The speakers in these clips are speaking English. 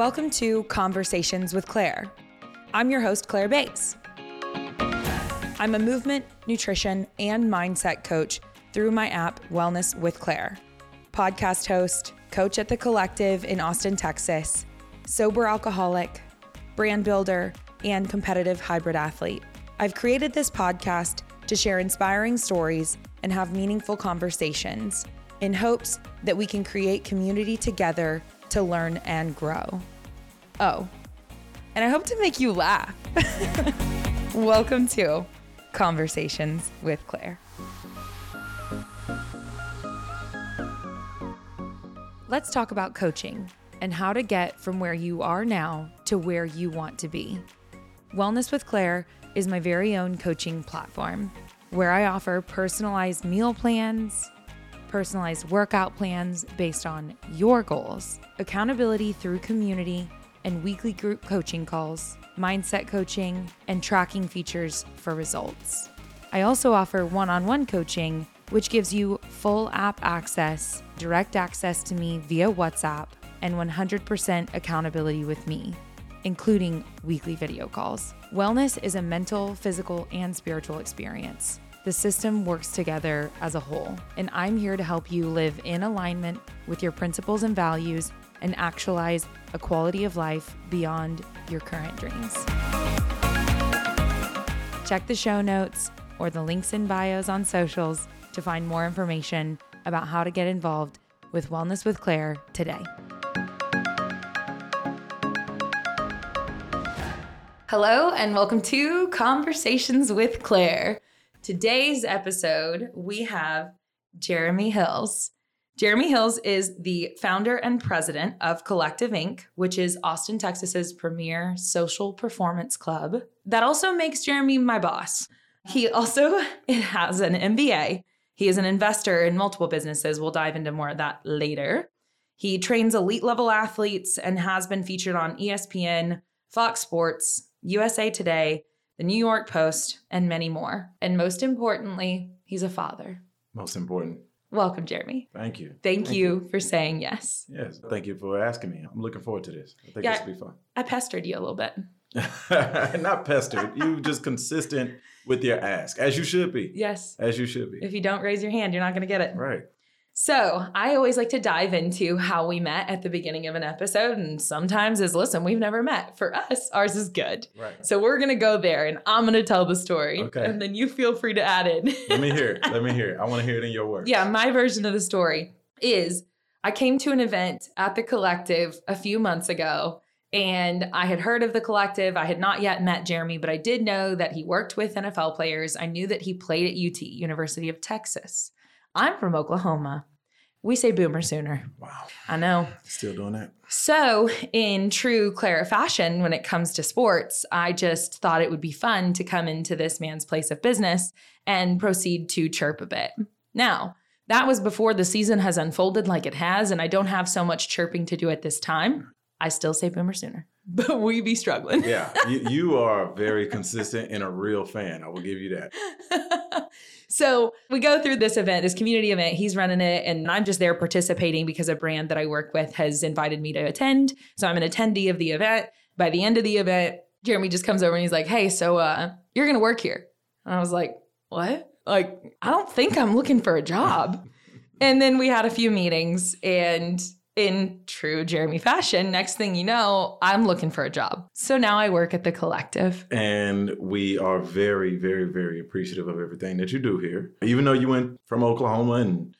Welcome to Conversations with Claire. I'm your host, Claire Bates. I'm a movement, nutrition, and mindset coach through my app, Wellness with Claire, podcast host, coach at the Kollective in Austin, Texas, sober alcoholic, brand builder, and competitive hybrid athlete. I've created this podcast to share inspiring stories and have meaningful conversations in hopes that we can create community together to learn and grow. Oh, and I hope to make you laugh. Welcome to Conversations with Claire. Let's talk about coaching and how to get from where you are now to where you want to be. Wellness with Claire is my very own coaching platform where I offer personalized meal plans, personalized workout plans based on your goals, accountability through community, and weekly group coaching calls, mindset coaching, and tracking features for results. I also offer one on one coaching, which gives you full app access, direct access to me via WhatsApp, and 100% accountability with me, including weekly video calls. Wellness is a mental, physical, and spiritual experience. The system works together as a whole, and I'm here to help you live in alignment with your principles and values and actualize a quality of life beyond your current dreams. Check the show notes or the links in bios on socials to find more information about how to get involved with Wellness with Claire today. Hello, and welcome to Conversations with Claire. Today's episode, we have Jeremy Hills. Jeremy Hills is the founder and president of Kollective Inc., which is Austin, Texas's premier social performance club. That also makes Jeremy my boss. He also has an MBA. He is an investor in multiple businesses. We'll dive into more of that later. He trains elite level athletes and has been featured on ESPN, Fox Sports, USA Today, the New York Post, and many more. And most importantly, he's a father. Most important. Welcome, Jeremy. Thank you. Thank, Thank you, you, for saying yes. Yes. Thank you for asking me. I'm looking forward to this. I think yeah, this will be fun. I pestered you a little bit. Not pestered. you just consistent with your ask, as you should be. Yes. As you should be. If you don't raise your hand, you're not going to get it. Right. So, I always like to dive into how we met at the beginning of an episode. And sometimes is listen, we've never met. For us, ours is good. Right. So, we're going to go there and I'm going to tell the story. Okay. And then you feel free to add in. Let me hear it. Let me hear it. I want to hear it in your words. Yeah. My version of the story is I came to an event at the Kollective a few months ago. And I had heard of the Kollective. I had not yet met Jeremy, but I did know that he worked with NFL players. I knew that he played at UT, University of Texas. I'm from Oklahoma. We say boomer sooner. Wow. I know. Still doing that. So, in true Claire fashion, when it comes to sports, I just thought it would be fun to come into this man's place of business and proceed to chirp a bit. Now, that was before the season has unfolded like it has, and I don't have so much chirping to do at this time. I still say boomer sooner, but we be struggling. yeah, you, you are very consistent and a real fan. I will give you that. So we go through this event, this community event. He's running it, and I'm just there participating because a brand that I work with has invited me to attend. So I'm an attendee of the event. By the end of the event, Jeremy just comes over and he's like, Hey, so uh, you're going to work here. And I was like, What? Like, I don't think I'm looking for a job. and then we had a few meetings, and in true Jeremy fashion, next thing you know, I'm looking for a job. So now I work at the Kollective. And we are very, very, very appreciative of everything that you do here. Even though you went from Oklahoma and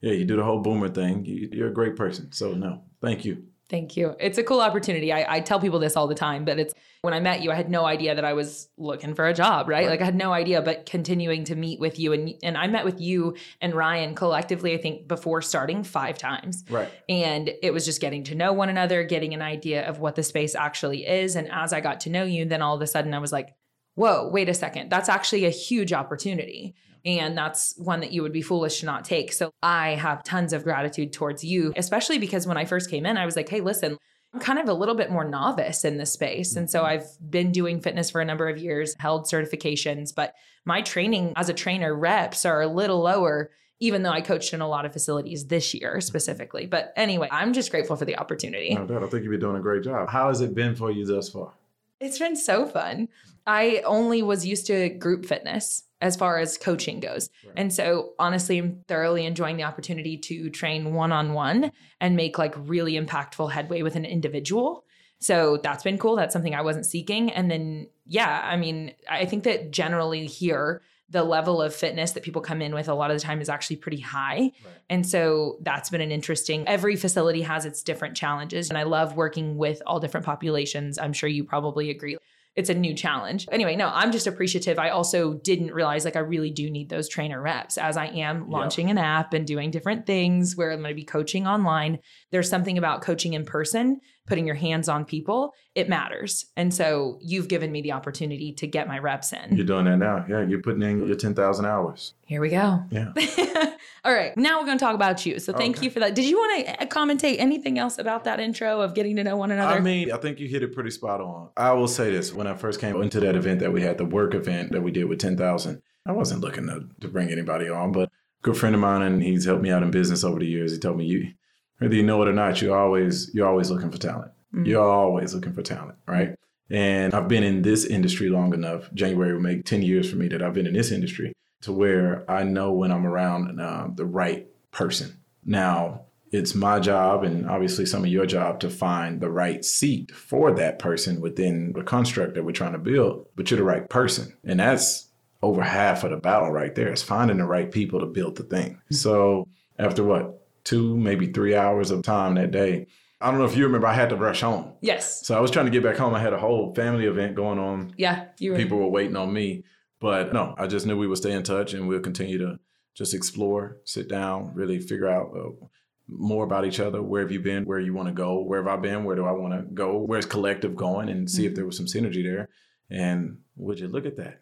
yeah, you do the whole boomer thing, you're a great person. So, no, thank you. Thank you. It's a cool opportunity. I, I, tell people this all the time, but it's when I met you, I had no idea that I was looking for a job, right? right? Like I had no idea, but continuing to meet with you and and I met with you and Ryan collectively, I think before starting five times. Right. And it was just getting to know one another, getting an idea of what the space actually is. And as I got to know you, then all of a sudden I was like, whoa, wait a second. That's actually a huge opportunity. And that's one that you would be foolish to not take. So I have tons of gratitude towards you, especially because when I first came in, I was like, hey, listen, kind of a little bit more novice in this space. And so mm-hmm. I've been doing fitness for a number of years, held certifications, but my training as a trainer reps are a little lower even though I coached in a lot of facilities this year specifically. But anyway, I'm just grateful for the opportunity. No doubt. I think you've been doing a great job. How has it been for you thus far? It's been so fun. I only was used to group fitness as far as coaching goes. Right. And so honestly, I'm thoroughly enjoying the opportunity to train one on one and make like really impactful headway with an individual. So that's been cool. That's something I wasn't seeking. And then, yeah, I mean, I think that generally here, the level of fitness that people come in with a lot of the time is actually pretty high. Right. And so that's been an interesting every facility has its different challenges and I love working with all different populations. I'm sure you probably agree it's a new challenge. Anyway, no, I'm just appreciative. I also didn't realize like I really do need those trainer reps as I am launching yep. an app and doing different things where I'm going to be coaching online. There's something about coaching in person, putting your hands on people, it matters. And so you've given me the opportunity to get my reps in. You're doing that now. Yeah, you're putting in your 10,000 hours. Here we go. Yeah. All right, now we're going to talk about you. So oh, thank okay. you for that. Did you want to uh, commentate anything else about that intro of getting to know one another? I mean, I think you hit it pretty spot on. I will say this: when I first came into that event that we had, the work event that we did with ten thousand, I wasn't looking to, to bring anybody on, but a good friend of mine, and he's helped me out in business over the years. He told me, "You, whether you know it or not, you always you're always looking for talent. Mm-hmm. You're always looking for talent, right?" And I've been in this industry long enough. January will make 10 years for me that I've been in this industry to where I know when I'm around uh, the right person. Now, it's my job and obviously some of your job to find the right seat for that person within the construct that we're trying to build, but you're the right person. And that's over half of the battle right there is finding the right people to build the thing. Mm-hmm. So after what, two, maybe three hours of time that day, I don't know if you remember, I had to rush home. Yes. So I was trying to get back home. I had a whole family event going on. Yeah. You were. People were waiting on me. But no, I just knew we would stay in touch and we'll continue to just explore, sit down, really figure out uh, more about each other. Where have you been? Where you want to go? Where have I been? Where do I want to go? Where's Kollective going? And see mm-hmm. if there was some synergy there. And would you look at that?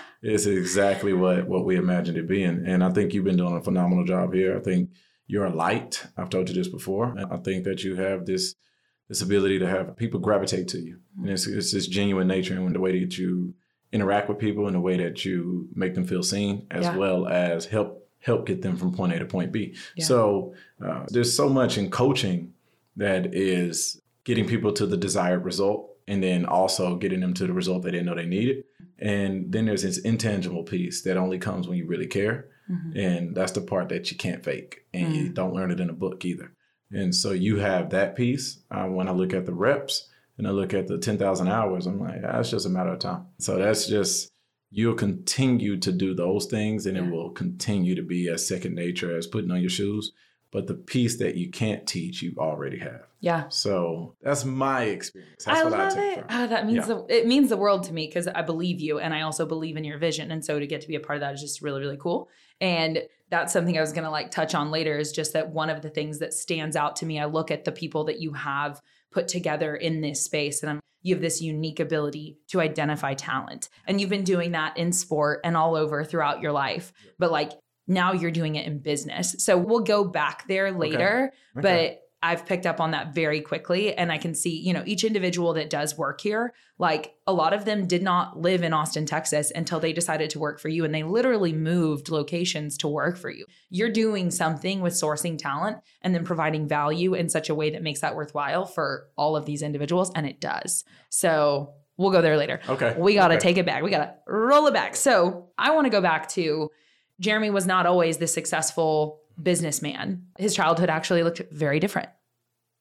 it's exactly what what we imagined it being. And I think you've been doing a phenomenal job here. I think you're a light. I've told you this before. And I think that you have this this ability to have people gravitate to you. And it's, it's this genuine nature and the way that you interact with people in a way that you make them feel seen as yeah. well as help help get them from point A to point B. Yeah. So uh, there's so much in coaching that is getting people to the desired result and then also getting them to the result they didn't know they needed. And then there's this intangible piece that only comes when you really care. Mm-hmm. And that's the part that you can't fake and mm-hmm. you don't learn it in a book either. And so you have that piece. Uh, when I look at the reps, and I look at the 10,000 hours, I'm like, that's just a matter of time. So that's just, you'll continue to do those things and yeah. it will continue to be as second nature as putting on your shoes. But the piece that you can't teach, you already have. Yeah. So that's my experience. That's I love I it. Oh, that means yeah. the, it means the world to me because I believe you and I also believe in your vision. And so to get to be a part of that is just really, really cool. And that's something I was gonna like touch on later is just that one of the things that stands out to me. I look at the people that you have put together in this space. And I'm, you have this unique ability to identify talent. And you've been doing that in sport and all over throughout your life. But like now you're doing it in business. So we'll go back there later. Okay. Okay. But I've picked up on that very quickly. And I can see, you know, each individual that does work here, like a lot of them did not live in Austin, Texas until they decided to work for you. And they literally moved locations to work for you. You're doing something with sourcing talent and then providing value in such a way that makes that worthwhile for all of these individuals. And it does. So we'll go there later. Okay. We got to okay. take it back. We got to roll it back. So I want to go back to Jeremy was not always the successful businessman. His childhood actually looked very different.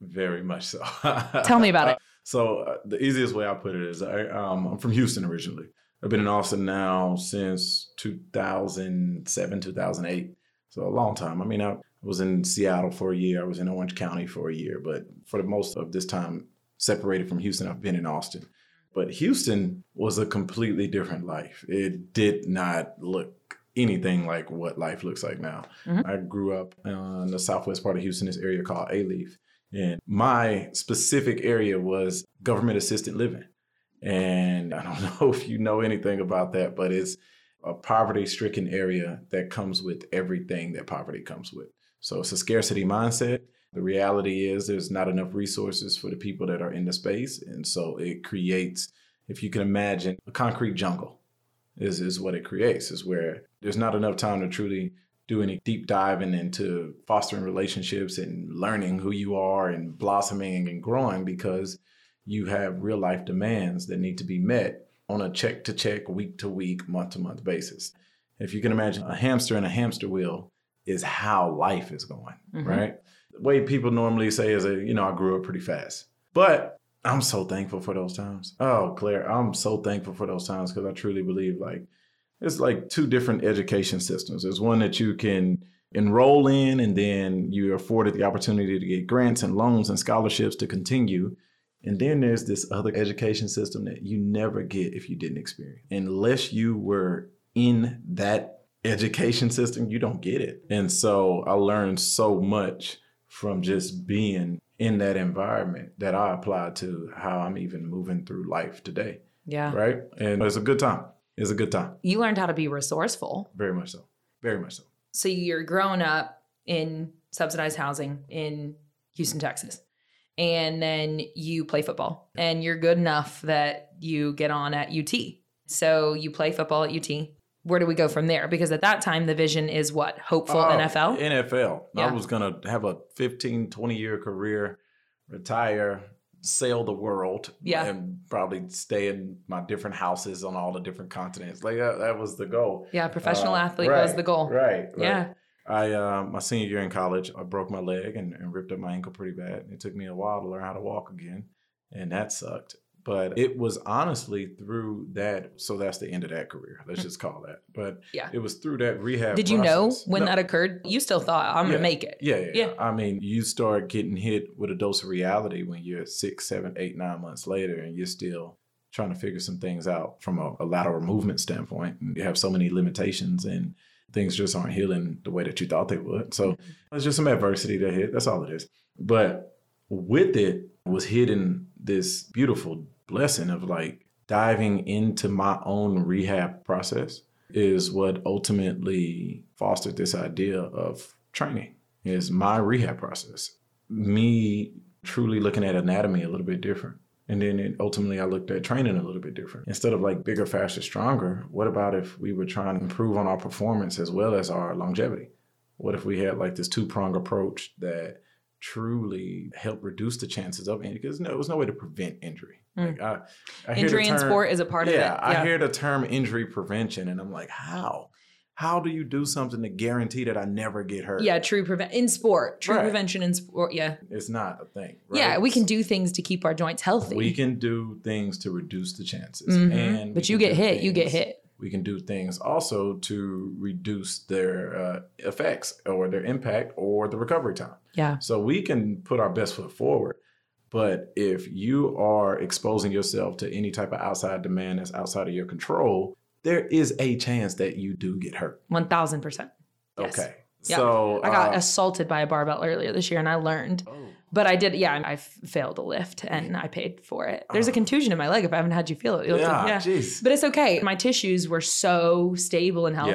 Very much so. Tell me about it. so uh, the easiest way I put it is I, um, I'm from Houston originally. I've been in Austin now since 2007, 2008. So a long time. I mean, I was in Seattle for a year. I was in Orange County for a year, but for the most of this time, separated from Houston, I've been in Austin. But Houston was a completely different life. It did not look anything like what life looks like now. Mm-hmm. I grew up in the southwest part of Houston, this area called Alief. And my specific area was government assisted living. And I don't know if you know anything about that, but it's a poverty stricken area that comes with everything that poverty comes with. So it's a scarcity mindset. The reality is there's not enough resources for the people that are in the space. And so it creates, if you can imagine, a concrete jungle is, is what it creates, is where there's not enough time to truly do any deep diving into fostering relationships and learning who you are and blossoming and growing because you have real life demands that need to be met on a check to check, week to week, month to month basis. If you can imagine a hamster in a hamster wheel is how life is going, Mhm. right? The way people normally say is that, you know, I grew up pretty fast. But I'm so thankful for those times. Oh, Claire, I'm so thankful for those times because I truly believe like it's like two different education systems. There's one that you can enroll in, and then you're afforded the opportunity to get grants and loans and scholarships to continue. And then there's this other education system that you never get if you didn't experience. Unless you were in that education system, you don't get it. And so I learned so much from just being in that environment that I applied to how I'm even moving through life today. Yeah. Right. And it's a good time. It's a good time. You learned how to be resourceful. Very much so. Very much so. So you're growing up in subsidized housing in Houston, Texas. And then you play football and you're good enough that you get on at UT. So you play football at UT. Where do we go from there? Because at that time, the vision is what? Hopeful Oh, NFL? NFL. Yeah. I was going to have a 15, 20 year career, retire, sail the world, Yeah. and probably stay in my different houses on all the different continents. Like that, that was the goal. Yeah, professional Uh, athlete was the goal. Right. right. Yeah. I uh, my senior year in college, I broke my leg and, and ripped up my ankle pretty bad. It took me a while to learn how to walk again, and that sucked. But it was honestly through that. So that's the end of that career. Let's just call that. But Mm. Yeah. it was through that rehab. Did you know when No. that occurred? You still thought, I'm gonna make it. Yeah, yeah, Yeah. yeah. I mean, you start getting hit with a dose of reality when you're six, seven, eight, nine months later, and you're still trying to figure some things out from a, a lateral movement standpoint. And you have so many limitations, and things just aren't healing the way that you thought they would. So it's just some adversity that hit. That's all it is. But with it was hidden this beautiful blessing of like diving into my own rehab process is what ultimately fostered this idea of training is my rehab process. Me truly looking at anatomy a little bit different and then it, ultimately i looked at training a little bit different. Instead of like bigger faster stronger what about if we were trying to improve on our performance as well as our longevity? What if we had like this two-prong approach that truly helped reduce the chances of injury? Because no, there was no way to prevent injury. Like I, I the Injury in sport is a part yeah, of it. Yeah, I hear the term injury prevention, and I'm like, how? How do you do something to guarantee that I never get hurt? Yeah, true prevent in sport, true Right. prevention in sport. Yeah, it's not a thing. Right? yeah, we can do things to keep our joints healthy. We can do things to reduce the chances, Mhm. and but you get hit, you get hit. We can do things also to reduce their uh, effects or their impact or the recovery time. Yeah, So we can put our best foot forward. But if you are exposing yourself to any type of outside demand that's outside of your control, there is a chance that you do get hurt. one thousand percent. Yes. Okay. Yeah. So I got uh, assaulted by a barbell earlier this year, and I learned. oh, But I did, yeah. I f- failed a lift, and I paid for it. There's a Oh. contusion in my leg. If I haven't had you feel it, yeah, yeah. But it's okay. My tissues were so stable and Yeah.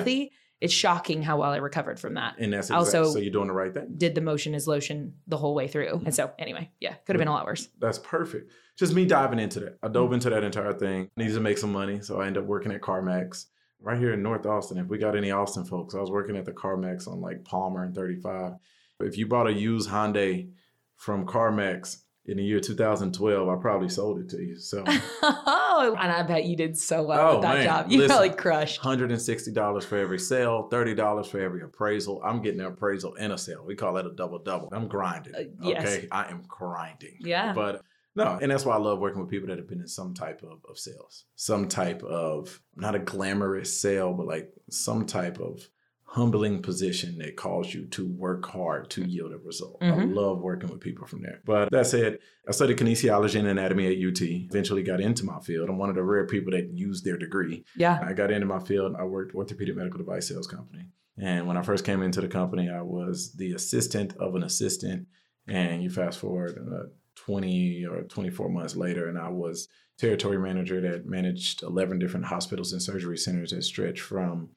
It's shocking how well I recovered from that. and that's also- exactly, so you're doing the right thing. Did the motion is lotion the whole way through, and so anyway, yeah, could have been a lot worse. That's perfect. Just me diving into that. I dove into that entire thing. Needed to make some money, so I ended up working at CarMax right here in North Austin. If we got any Austin folks, I was working at the CarMax on like Parmer and 35. If you bought a used Hyundai from CarMax in the year 2012, I probably sold it to you. So oh, and I bet you did so well Oh, with that man. job. You Listen. probably crushed. $160 for every sale, $30 for every appraisal. I'm getting an appraisal and a sale. We call that a double double. I'm grinding. Uh, yes. Okay. I am grinding. Yeah. But no, and that's why I love working with people that have been in some type of, of sales, some type of not a glamorous sale, but like some type of humbling position that calls you to work hard to yield a result. I Mhm. love working with people from there. But that said, I studied kinesiology and anatomy at UT. Eventually got into my field. I'm one of the rare people that used their degree. Yeah. I got into my field. I worked orthopedic medical device sales company. And when I first came into the company, I was the assistant of an assistant. And you fast forward uh, 20 or 24 months later, and I was territory manager that managed 11 different hospitals and surgery centers that stretch from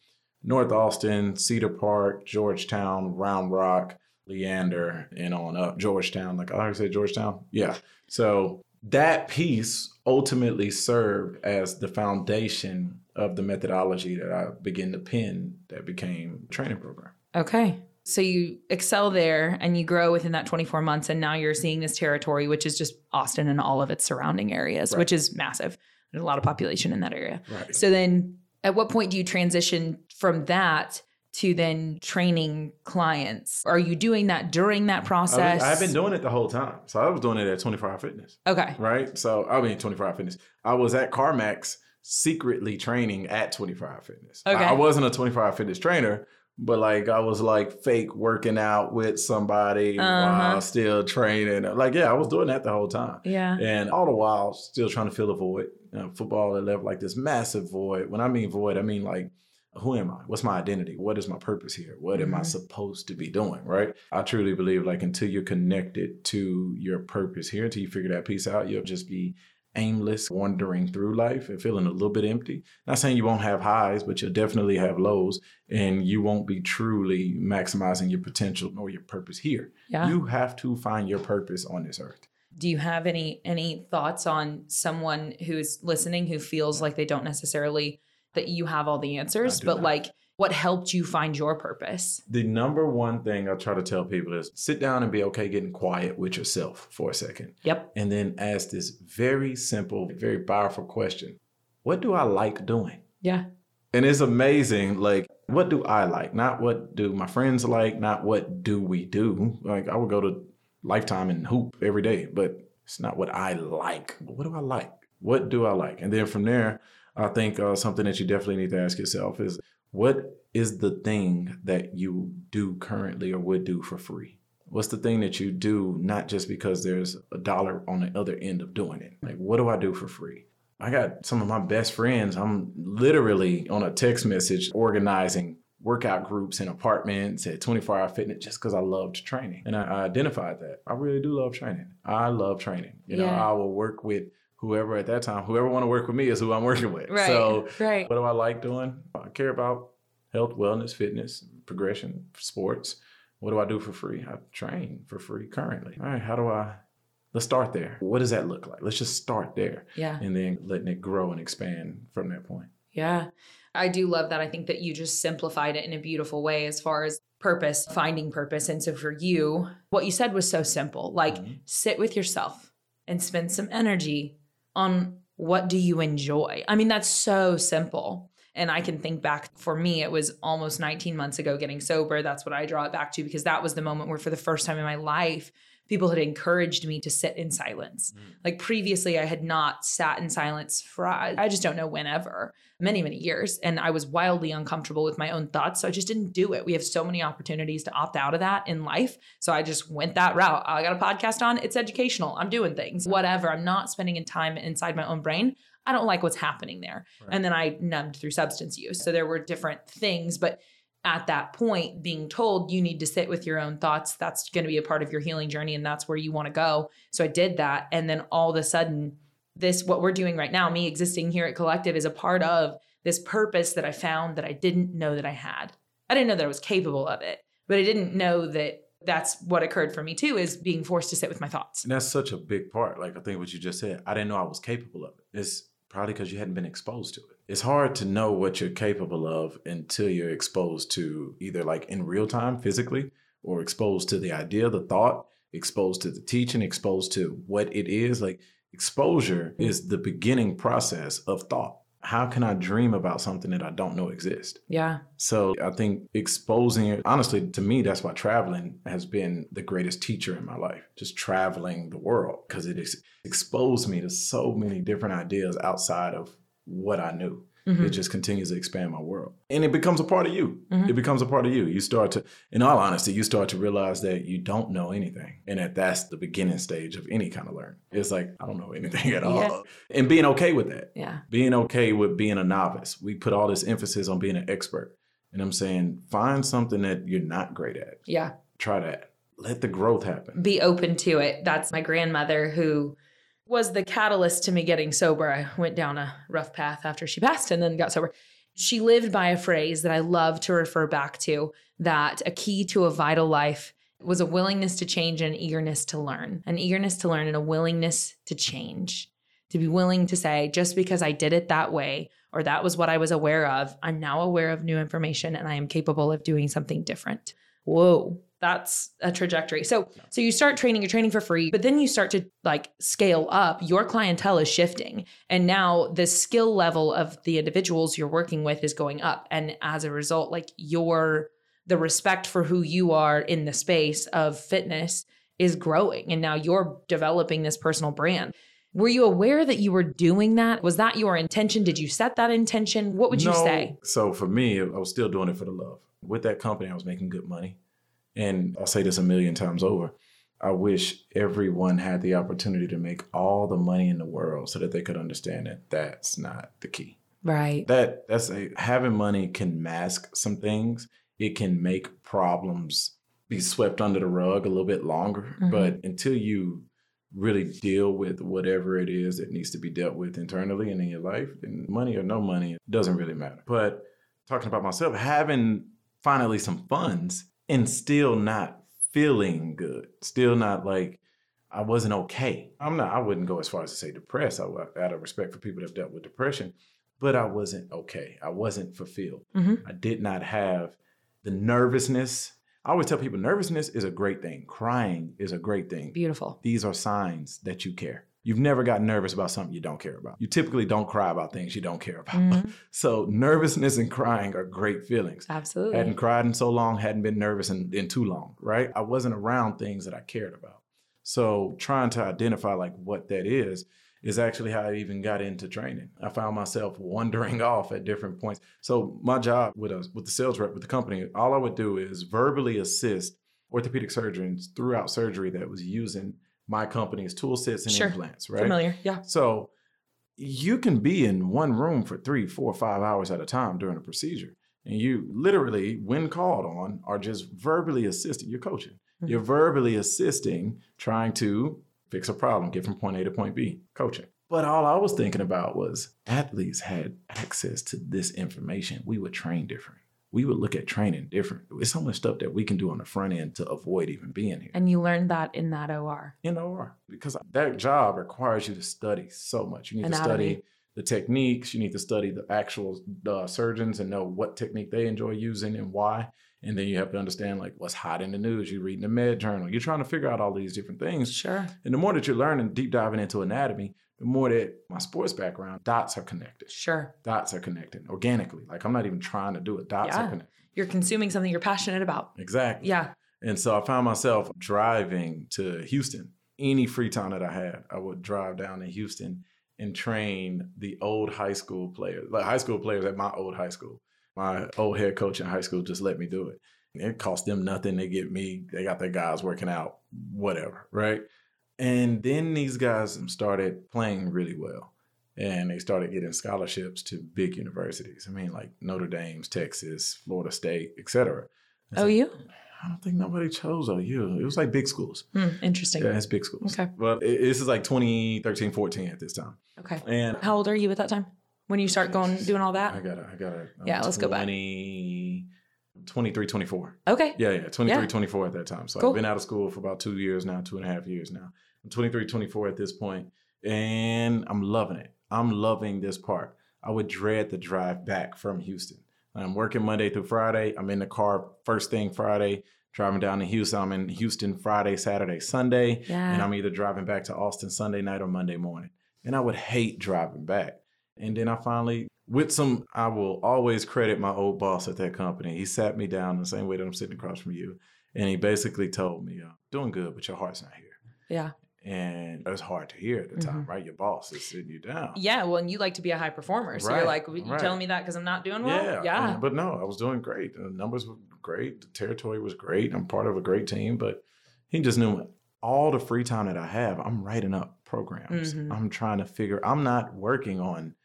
North Austin, Cedar Park, Georgetown, Round Rock, Leander, and on up. Georgetown, like I already said, Georgetown. Yeah. So that piece ultimately served as the foundation of the methodology that I began to pin that became training program. Okay. So you excel there and you grow within that 24 months. And now you're seeing this territory, which is just Austin and all of its surrounding areas, Right. which is massive. There's a lot of population in that area. Right. So then at what point do you transition from that to then training clients? Are you doing that during that process? I've been doing it the whole time. So I was doing it at 24 Hour Fitness, Okay. right? So I mean 24 Hour Fitness. I was at CarMax secretly training at 24 Hour Fitness. I- Okay. I wasn't a 24 Hour Fitness trainer, but like I was like fake working out with somebody Uh-huh. while still training. Like yeah, I was doing that the whole time. Yeah. And all the while, still trying to fill a void. You know, football had left like this massive void. When I mean void, I mean like, who am I? What's my identity? What is my purpose here? What am I Mhm. supposed to be doing? Right. I truly believe like until you're connected to your purpose here, until you figure that piece out, you'll just be aimless, wandering through life and feeling a little bit empty. Not saying you won't have highs, but you'll definitely have lows, and you won't be truly maximizing your potential or your purpose here. Yeah. You have to find your purpose on this earth. do you have any any thoughts on someone who's listening who feels like they don't necessarily that you have all the answers but not. like what helped you find your purpose The number one thing I try to tell people is sit down and be okay getting quiet with yourself for a second. yep And then ask this very simple, very powerful question What do I like doing? yeah And it's amazing, like, what do I like? Not what do my friends like, not what do we do. Like, I would go to Lifetime and hoop every day, but it's not what I like. What do I like? What do I like? And then from there, I think uh, something that you definitely need to ask yourself is what is the thing that you do currently or would do for free? What's the thing that you do not just because there's a dollar on the other end of doing it? Like, what do I do for free? I got some of my best friends. I'm literally on a text message organizing workout groups in apartments at 24 hour fitness just because I loved training. And I, I identified that. I really do love training. I love training. You know, Yeah. I will work with whoever at that time, whoever want to work with me is who I'm working with. right So right what do I like doing? I care about health, wellness, fitness, progression, sports. What do I do for free? I train for free currently. All right, how do I let's start there. What does that look like? Let's just start there yeah and then letting it grow and expand from that point. yeah i do love that i think that you just simplified it in a beautiful way as far as purpose finding purpose and so for you what you said was so simple like Mhm. sit with yourself and spend some energy on what do you enjoy? I mean that's so simple. And i can think back for me it was almost 19 months ago getting sober. That's what i draw it back to because that was the moment where for the first time in my life people had encouraged me to sit in silence. Mm. Like previously i had not sat in silence for i I just don't know whenever many many years. And i was wildly uncomfortable with my own thoughts so i just didn't do it. We have so many opportunities to opt out of that in life so i just went that route. I got a podcast on it's educational i'm doing things whatever. I'm not spending time inside my own brain. I don't like what's happening there. Right. and then i numbed through substance use. So there were different things but at that point being told you need to sit with your own thoughts that's going to be a part of your healing journey and that's where you want to go so i did that and then all of a sudden this what we're doing right now me existing here at Kollective is a part of this purpose that i found that i didn't know that i had i didn't know that i was capable of it but i didn't know that that's what occurred for me too is being forced to sit with my thoughts And that's such a big part. Like I think what you just said, I didn't know I was capable of it. It's probably because you hadn't been exposed to it. It's hard to know what you're capable of until you're exposed to either like in real time physically or exposed to the idea, the thought, exposed to the teaching, exposed to what it is. Like exposure hmm. is the beginning process of thought. How can I dream about something that I don't know exists? yeah So I think exposing it, honestly, to me, that's why traveling has been the greatest teacher in my life. Just traveling the world because it ex- exposed me to so many different ideas outside of what I knew. Mhm. It just continues to expand my world. And it becomes a part of you. Mhm. It becomes a part of you. You start to, in all honesty, you start to realize that you don't know anything. And that that's the beginning stage of any kind of learning. It's like, I don't know anything at all. Yeah. And being okay with that yeah being okay with being a novice. We put all this emphasis on being an expert. And I'm saying, find something that you're not great at. yeah Try that. Let the growth happen. be open to it. That's my grandmother who was the catalyst to me getting sober. I went down a rough path after she passed and then got sober. She lived by a phrase that I love to refer back to that a key to a vital life was a willingness to change and an eagerness to learn, an eagerness to learn and a willingness to change. to be willing to say, just because I did it that way or that was what I was aware of, I'm now aware of new information and I am capable of doing something different. Whoa, that's a trajectory. So so you start training, you're training for free, but then you start to like scale up. Your clientele is shifting. And now the skill level of the individuals you're working with is going up. And as a result, like your the respect for who you are in the space of fitness is growing. And now you're developing this personal brand. Were you aware that you were doing that? Was that your intention? Did you set that intention? What would you No. say? So for me, I was still doing it for the love. With that company, I was making good money. And I'll say this a million times over. I wish everyone had the opportunity to make all the money in the world so that they could understand that that's not the key. Right. That that's a having money can mask some things. It can make problems be swept under the rug a little bit longer. Mhm. But until you really deal with whatever it is that needs to be dealt with internally and in your life, then money or no money, it doesn't really matter. But talking about myself, having finally some funds and still not feeling good, still not like I wasn't okay. I'm not, I wouldn't go as far as to say depressed. I, out of respect for people that have dealt with depression, but I wasn't okay. I wasn't fulfilled. Mhm. I did not have the nervousness. I always tell people nervousness is a great thing. Crying is a great thing. Beautiful. These are signs that you care. You've never gotten nervous about something you don't care about. You typically don't cry about things you don't care about. Mhm. So nervousness and crying are great feelings. Absolutely. Hadn't cried in so long, hadn't been nervous in, in too long, right? I wasn't around things that I cared about. So trying to identify like what that is is actually how I even got into training. I found myself wandering off at different points. So my job with us with the sales rep with the company, all I would do is verbally assist orthopedic surgeons throughout surgery that was using my company's tool sets and Sure. implants, right? Familiar. Yeah. So you can be in one room for three, four, five hours at a time during a procedure. And you literally, when called on, are just verbally assisting. You're coaching. Mhm. You're verbally assisting, trying to fix a problem, get from point A to point B, coaching. But all I was thinking about was athletes had access to this information. We would train different. We would look at training different. It's so much stuff that we can do on the front end to avoid even being here And you learned that in that OR. in OR because that job requires you to study so much. You need to study the techniques. You need to study the actual uh, surgeons and know what technique they enjoy using and why. And then you have to understand like what's hot in the news. You're reading the med journal. You're trying to figure out all these different things. Sure. And the more that you're learning, deep diving into anatomy, the more that my sports background dots are connected. Sure. Dots are connected organically. Like I'm not even trying to do it. Dots Yeah. are connected. You're consuming something you're passionate about. Exactly. Yeah. And so I found myself driving to Houston. Any free time that I had, I would drive down to Houston and train the old high school players, like high school players at my old high school. My old head coach in high school just let me do it. It cost them nothing. They get me, they got their guys working out, whatever, right? And then these guys started playing really well. And they started getting scholarships to big universities. I mean, like Notre Dame's, Texas, Florida State, et cetera. I was Oh, like, you? I don't think nobody chose OU. It was like big schools. Hmm, interesting. Yeah, it's big schools. Okay. Well, it- this is like 2013, 14 at this time. Okay. And How old are you at that time? When you start going doing all that? I got to I got to Yeah, let's go back. 20, 23, 24. Okay. Yeah, yeah, 23, Yeah. 24 at that time. So Cool. I've been out of school for about two years now, two and a half years now. I'm 23, 24 at this point, and I'm loving it. I'm loving this part. I would dread the drive back from Houston. I'm working Monday through Friday. I'm in the car first thing Friday, driving down to Houston. I'm in Houston Friday, Saturday, Sunday, Yeah. and I'm either driving back to Austin Sunday night or Monday morning. And I would hate driving back. And then I finally, with some, I will always credit my old boss at that company. He sat me down the same way that I'm sitting across from you. And he basically told me, uh, doing good, but your heart's not here. yeah. And it was hard to hear at the time, right? Your boss is sitting you down. Mm-hmm. Yeah. Well, and you like to be a high performer. So you're like, you right. telling me that because I'm not doing well? Yeah, Yeah. But no, I was doing great. The numbers were great. The territory was great. I'm part of a great team. But he just knew all the free time that I have, I'm writing up programs. Mhm. I'm trying to figure. I'm not working on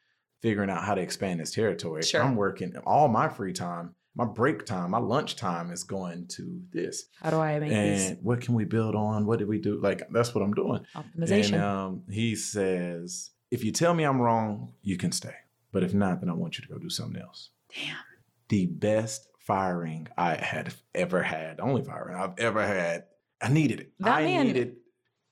figuring out how to expand this territory. Sure. I'm working all my free time. My break time, my lunch time is going to this. How do I make And what can we build on? What did we do? Like that's what I'm doing. optimization? And um, he says, if you tell me I'm wrong, you can stay. But if not, then I want you to go do something else. Damn. The best firing I had ever had, only firing I've ever had. I needed it. That I man- needed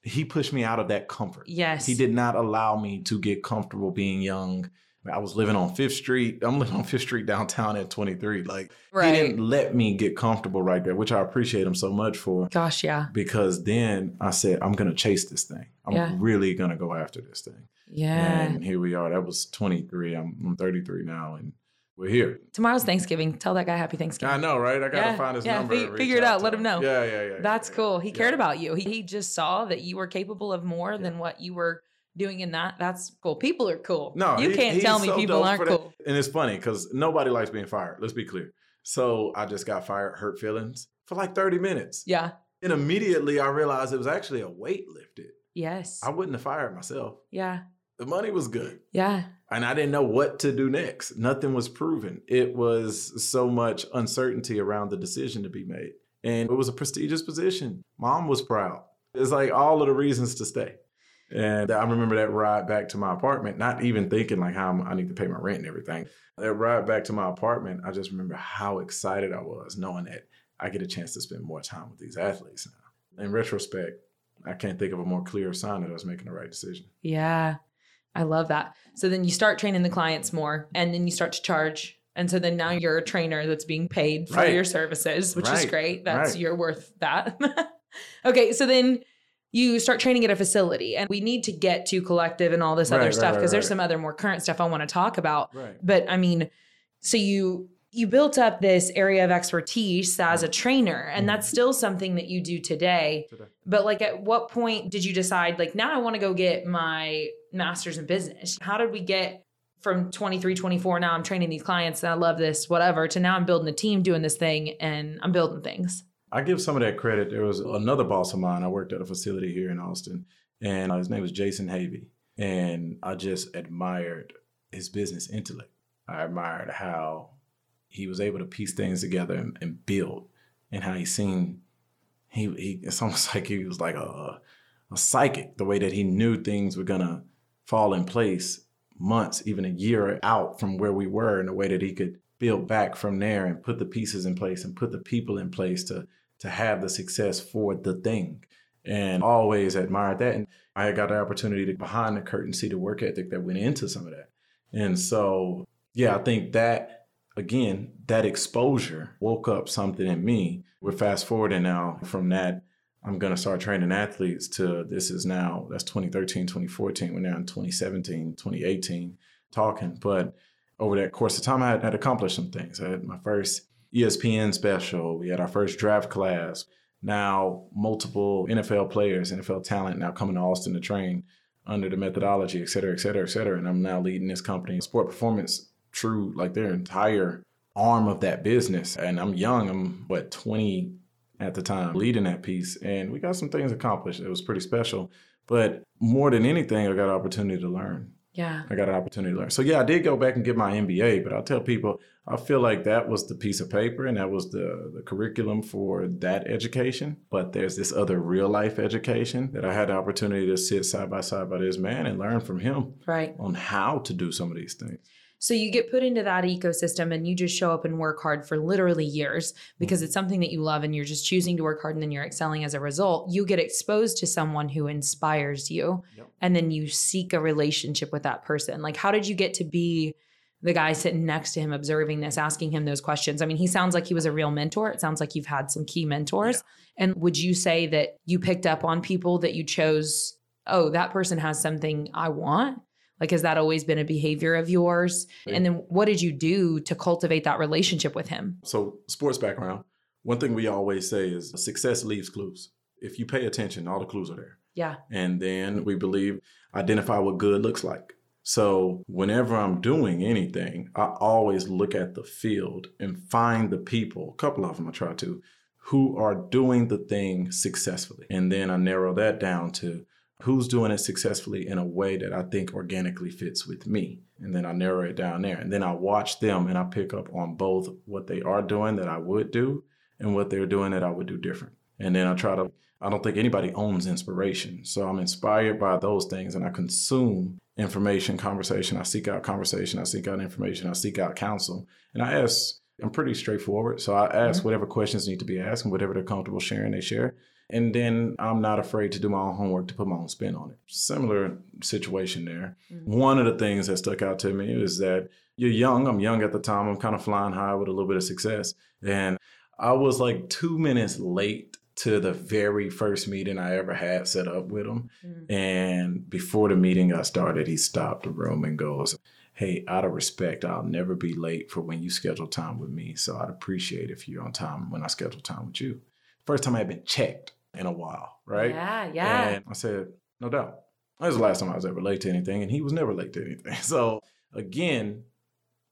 he pushed me out of that comfort. Yes. He did not allow me to get comfortable being young. I was living on Fifth Street. I'm living on Fifth Street downtown at 23. Like Right. he didn't let me get comfortable right there, which I appreciate him so much for. Gosh, yeah. Because then I said, I'm gonna chase this thing. I'm Yeah. really gonna go after this thing. Yeah. And here we are. That was 23. I'm, I'm 33 now, and we're here. Tomorrow's Thanksgiving. Tell that guy happy Thanksgiving. I know, right? I gotta Yeah, find his yeah, number. fi- figure it out. Let him know. Yeah, yeah, yeah. That's yeah, cool. He cared about you. He, he just saw that you were capable of more than what you were doing in that. That's cool. People are cool. No, you he- can't tell me so people aren't cool. And it's funny because nobody likes being fired. Let's be clear. So I just got fired, hurt feelings for like 30 minutes. Yeah. And immediately I realized it was actually a weight lifted. Yes. I wouldn't have fired myself. yeah. The money was good. Yeah. And I didn't know what to do next. Nothing was proven. It was so much uncertainty around the decision to be made. And it was a prestigious position. Mom was proud. It's like all of the reasons to stay. And I remember that ride back to my apartment, not even thinking like how I'm- I need to pay my rent and everything. That ride back to my apartment, I just remember how excited I was knowing that I get a chance to spend more time with these athletes now. In retrospect, I can't think of a more clear sign that I was making the right decision. Yeah. I love that. So then you start training the clients more and then you start to charge. And so then now you're a trainer that's being paid for Right. your services, which is great. That's Right. you're worth that. okay. So then you start training at a facility and we need to get to Kollective and all this Right, other right, stuff because right, there's some other more current stuff I want to talk about. Right. But I mean, so you you built up this area of expertise as a trainer and Mhm. that's still something that you do today. Today. But like at what point did you decide like now I want to go get my masters in business? How did we get from 23, 24 now I'm training these clients and I love this whatever to now I'm building a team doing this thing and I'm building things. I give some of that credit. There was another boss of mine. I worked at a facility here in Austin, and uh, his name was Jason Havey. And I just admired his business intellect. I admired how he was able to piece things together and, and build, and how he seen he, he it's almost like he was like a a psychic. The way that he knew things were gonna fall in place months, even a year out from where we were, and the way that he could build back from there and put the pieces in place and put the people in place to to have the success for the thing. And always admired that. And I got the opportunity to behind the curtain see the work ethic that went into some of that. And so, yeah, I think that again, that exposure woke up something in me. We're fast forwarding now from that. I'm going to start training athletes to this is now, that's 2013, 2014. We're now in 2017, 2018 talking. But over that course of time, I had, had accomplished some things. I had my first ESPN special. We had our first draft class. Now, multiple NFL players, NFL talent now coming to Austin to train under the methodology, et cetera, et cetera, et cetera. And I'm now leading this company, Sport Performance, true, like their entire arm of that business. And I'm young, I'm what, 20 at the time, leading that piece. And we got some things accomplished. It was pretty special. But more than anything, I got an opportunity to learn. Yeah. I got an opportunity to learn. So yeah, I did go back and get my MBA, but I'll tell people I feel like that was the piece of paper and that was the the curriculum for that education. But there's this other real life education that I had the opportunity to sit side by side by this man and learn from him Right. on how to do some of these things. So you get put into that ecosystem and you just show up and work hard for literally years because mm-hmm. it's something that you love and you're just choosing to work hard and then you're excelling as a result. You get exposed to someone who inspires you Yep. and then you seek a relationship with that person. Like how did you get to be the guy sitting next to him observing this, asking him those questions? I mean, he sounds like he was a real mentor. It sounds like you've had some key mentors. And would you say that you picked up on people that you chose, oh, that person has something I want? Like, has that always been a behavior of yours? And then what did you do to cultivate that relationship with him? So, sports background. One thing we always say is success leaves clues. If you pay attention, all the clues are there. Yeah. And then we believe identify what good looks like. So whenever I'm doing anything, I always look at the field and find the people, a couple of them I try to, who are doing the thing successfully. And then I narrow that down to who's doing it successfully in a way that I think organically fits with me. And then I narrow it down there. And then I watch them and I pick up on both what they are doing that I would do and what they're doing that I would do different. And then I try to, I don't think anybody owns inspiration. So I'm inspired by those things and I consume information, conversation. I seek out conversation. I seek out information. I seek out counsel. And I ask, I'm pretty straightforward. So I ask Mhm. whatever questions need to be asked and whatever they're comfortable sharing, they share. And then I'm not afraid to do my own homework to put my own spin on it. Similar situation there. Mm-hmm. One of the things that stuck out to me is that you're young. I'm young at the time. I'm kind of flying high with a little bit of success. And I was like two minutes late to the very first meeting I ever had set up with him. Mm-hmm. And before the meeting got started, he stopped the room and goes, Hey, out of respect, I'll never be late for when you schedule time with me. So I'd appreciate if you're on time when I schedule time with you. First time I had been checked in a while, right? Yeah, yeah. And I said, No doubt. That was the last time I was ever late to anything, and he was never late to anything. So again,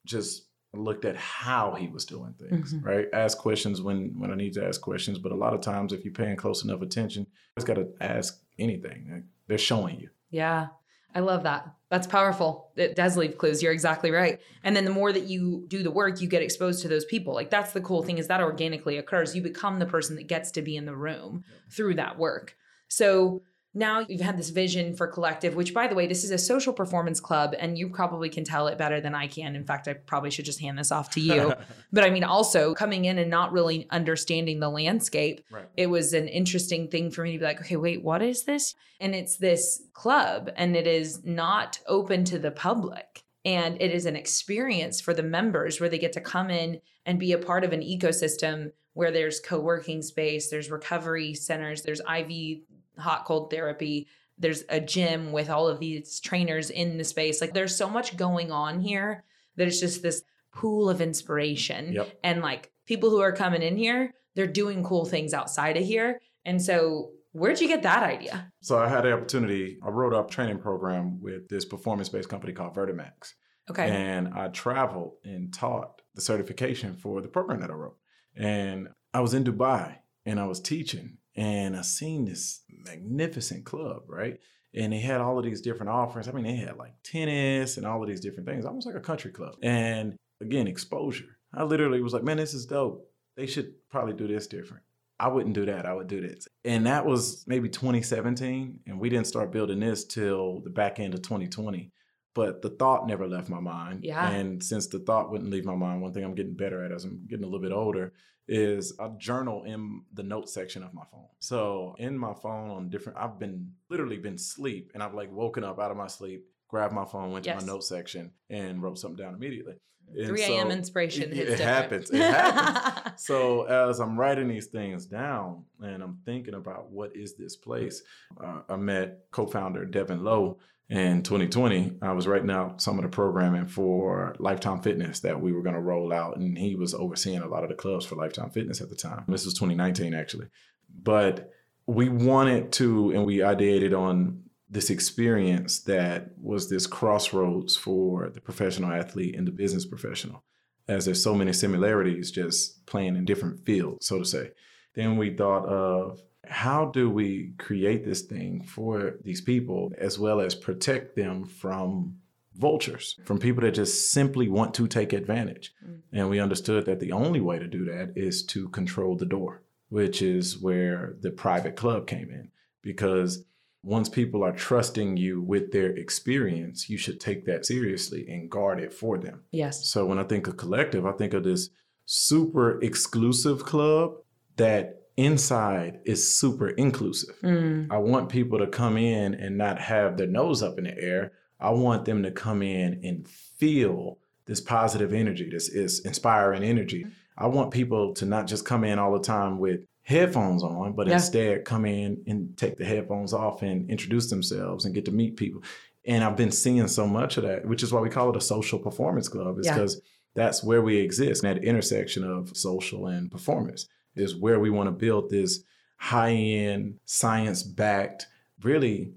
just looked at how he was doing things, mm-hmm. right? Ask questions when when I need to ask questions, but a lot of times if you're paying close enough attention, you just got to ask anything. They're showing you. Yeah. I love that. That's powerful. It does leave clues. You're exactly right. And then the more that you do the work, you get exposed to those people. Like that's the cool thing is that organically occurs. You become the person that gets to be in the room through that work. So now you've had this vision for Kollective which by the way this is a social performance club and you probably can tell it better than i can. In fact i probably should just hand this off to you. But i mean also coming in and not really understanding the landscape right. it was an interesting thing for me to be like okay wait what is this? And it's this club and it is not open to the public. And it is an experience for the members where they get to come in and be a part of an ecosystem where there's co-working space there's recovery centers there's iv hot cold therapy. There's a gym with all of these trainers in the space. Like there's so much going on here that it's just this pool of inspiration. Yep. and like people who are coming in here they're doing cool things outside of here. And so where'd you get that idea? So i had the opportunity i wrote up training program with this performance-based company called VertiMax. Okay. And i traveled and taught the certification for the program that i wrote. And i was in dubai and i was teaching and I seen this magnificent club, right? And they had all of these different offerings. I mean, they had like tennis and all of these different things, almost like a country club. And again, exposure. I literally was like, man, this is dope. They should probably do this different. I wouldn't do that. I would do this. And that was maybe 2017. And we didn't start building this till the back end of 2020. But the thought never left my mind. Yeah. And since the thought wouldn't leave my mind, one thing I'm getting better at as I'm getting a little bit older is a journal in the note section of my phone. So in my phone on different, I've been literally been sleep and I've like woken up out of my sleep, grabbed my phone, went yes. to my note section and wrote something down immediately. And 3 a.m. So inspiration. It, it happens. It happens. so as I'm writing these things down and I'm thinking about what is this place, uh, I met co-founder Devin Lowe in 2020, I was writing out some of the programming for Lifetime Fitness that we were going to roll out, and he was overseeing a lot of the clubs for Lifetime Fitness at the time. This was 2019, actually. But we wanted to, and we ideated on this experience that was this crossroads for the professional athlete and the business professional, as there's so many similarities just playing in different fields, so to say. Then we thought of how do we create this thing for these people as well as protect them from vultures, from people that just simply want to take advantage? Mm-hmm. And we understood that the only way to do that is to control the door, which is where the private club came in. Because once people are trusting you with their experience, you should take that seriously and guard it for them. Yes. So when I think of Kollective, I think of this super exclusive club that inside is super inclusive. Mm. I want people to come in and not have their nose up in the air. I want them to come in and feel this positive energy, this is inspiring energy. I want people to not just come in all the time with headphones on, but yeah. instead come in and take the headphones off and introduce themselves and get to meet people. And I've been seeing so much of that, which is why we call it a social performance club, is because yeah. that's where we exist, that intersection of social and performance is where we want to build this high end, science backed, really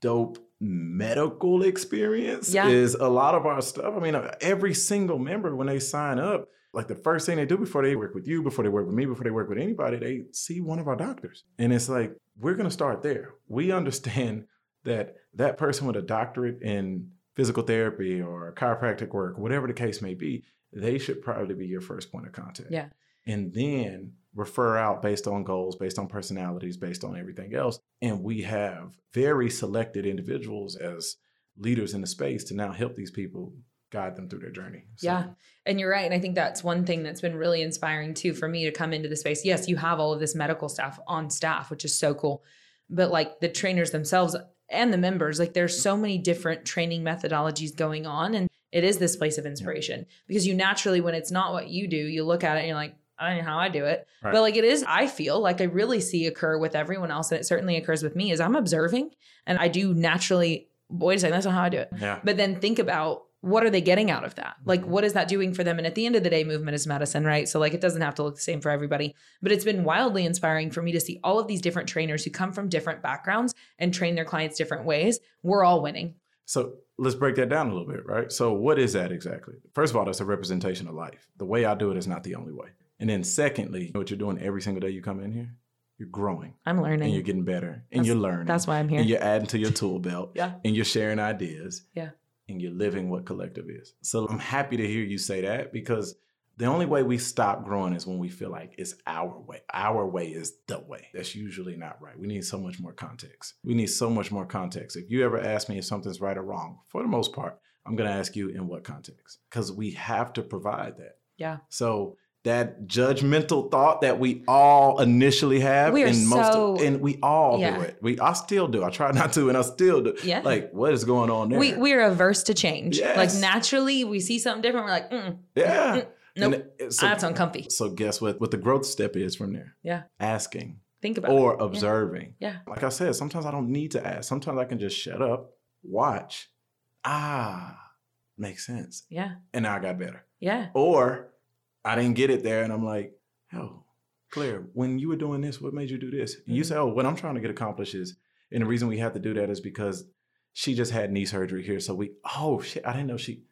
dope medical experience. Yeah. Is a lot of our stuff. I mean, every single member, when they sign up, like the first thing they do before they work with you, before they work with me, before they work with anybody, they see one of our doctors. And it's like, we're going to start there. We understand that that person with a doctorate in physical therapy or chiropractic work, whatever the case may be, they should probably be your first point of contact. Yeah. And then refer out based on goals, based on personalities, based on everything else. And we have very selected individuals as leaders in the space to now help these people guide them through their journey. So. Yeah. And you're right. And I think that's one thing that's been really inspiring too for me to come into the space. Yes, you have all of this medical staff on staff, which is so cool. But like the trainers themselves and the members, like there's so many different training methodologies going on. And it is this place of inspiration because you naturally, when it's not what you do, you look at it and you're like, I don't know how I do it. Right. But like it is, I feel like I really see occur with everyone else. And it certainly occurs with me is I'm observing and I do naturally, wait a second, that's not how I do it. Yeah. But then think about what are they getting out of that? Like, mm-hmm. what is that doing for them? And at the end of the day, movement is medicine, right? So, like, it doesn't have to look the same for everybody. But it's been wildly inspiring for me to see all of these different trainers who come from different backgrounds and train their clients different ways. We're all winning. So, let's break that down a little bit, right? So, what is that exactly? First of all, that's a representation of life. The way I do it is not the only way. And then, secondly, what you're doing every single day you come in here, you're growing. I'm learning. And you're getting better. And that's, you're learning. That's why I'm here. And you're adding to your tool belt. yeah. And you're sharing ideas. Yeah and you're living what Kollective is. So I'm happy to hear you say that because the only way we stop growing is when we feel like it's our way. Our way is the way. That's usually not right. We need so much more context. We need so much more context. If you ever ask me if something's right or wrong, for the most part, I'm going to ask you in what context because we have to provide that. Yeah. So that judgmental thought that we all initially have we are and most so, of, and we all yeah. do it. We i still do. I try not to and i still do. Yeah. Like what is going on there? we we're averse to change. Yes. like naturally we see something different we're like mm, yeah. mm, nope. so, that's uncomfy so guess what what the growth step is from there? Yeah. Asking think about it. or it. observing. Yeah. yeah. Like i said sometimes i don't need to ask. Sometimes i can just shut up watch. Ah makes sense. Yeah. And now i got better. Yeah. Or I didn't get it there. And I'm like, oh, Claire, when you were doing this, what made you do this? And you mm-hmm. say, oh, what I'm trying to get accomplished is, and the reason we have to do that is because she just had knee surgery here. So we, oh shit, I didn't know she,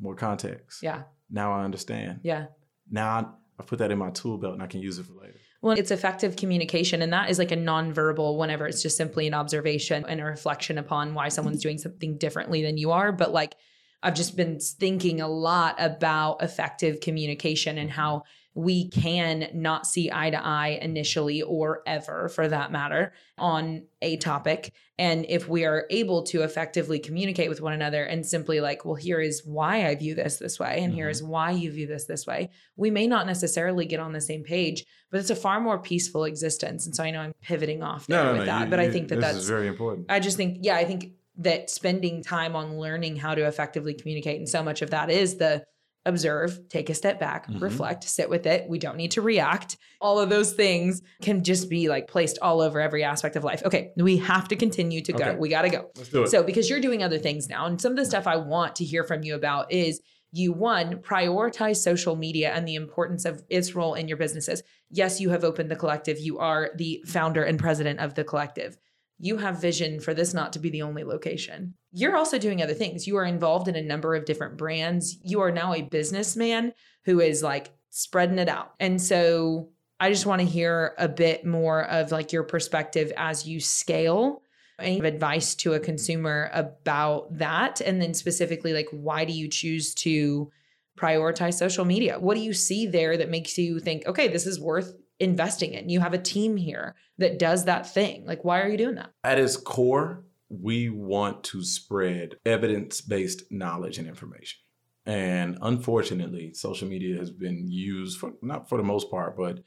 more context. Yeah. Now I understand. Yeah. Now I, I put that in my tool belt and I can use it for later. Well, it's effective communication, and that is like a nonverbal whenever it's just simply an observation and a reflection upon why someone's mm-hmm. doing something differently than you are. But like I've just been thinking a lot about effective communication and how we can not see eye to eye initially or ever for that matter on a topic. And if we are able to effectively communicate with one another and simply like, well, here is why I view this this way, and mm-hmm. here is why you view this this way, we may not necessarily get on the same page, but it's a far more peaceful existence. And so I know I'm pivoting off there no, with no, that, you, but you, I think that that's very important. I just think, yeah, I think that spending time on learning how to effectively communicate and so much of that is the observe, take a step back, mm-hmm. reflect, sit with it. We don't need to react. All of those things can just be like placed all over every aspect of life. Okay, we have to continue to okay. go. We got to go. Let's do it. So, because you're doing other things now, and some of the stuff I want to hear from you about is you one prioritize social media and the importance of its role in your businesses. Yes, you have opened the Kollective. You are the founder and president of the Kollective you have vision for this not to be the only location. You're also doing other things. You are involved in a number of different brands. You are now a businessman who is like spreading it out. And so I just want to hear a bit more of like your perspective as you scale. Any advice to a consumer about that? And then specifically, like, why do you choose to prioritize social media? What do you see there that makes you think, okay, this is worth investing in. You have a team here that does that thing. Like, why are you doing that? At its core, we want to spread evidence based knowledge and information. And unfortunately, social media has been used for not for the most part, but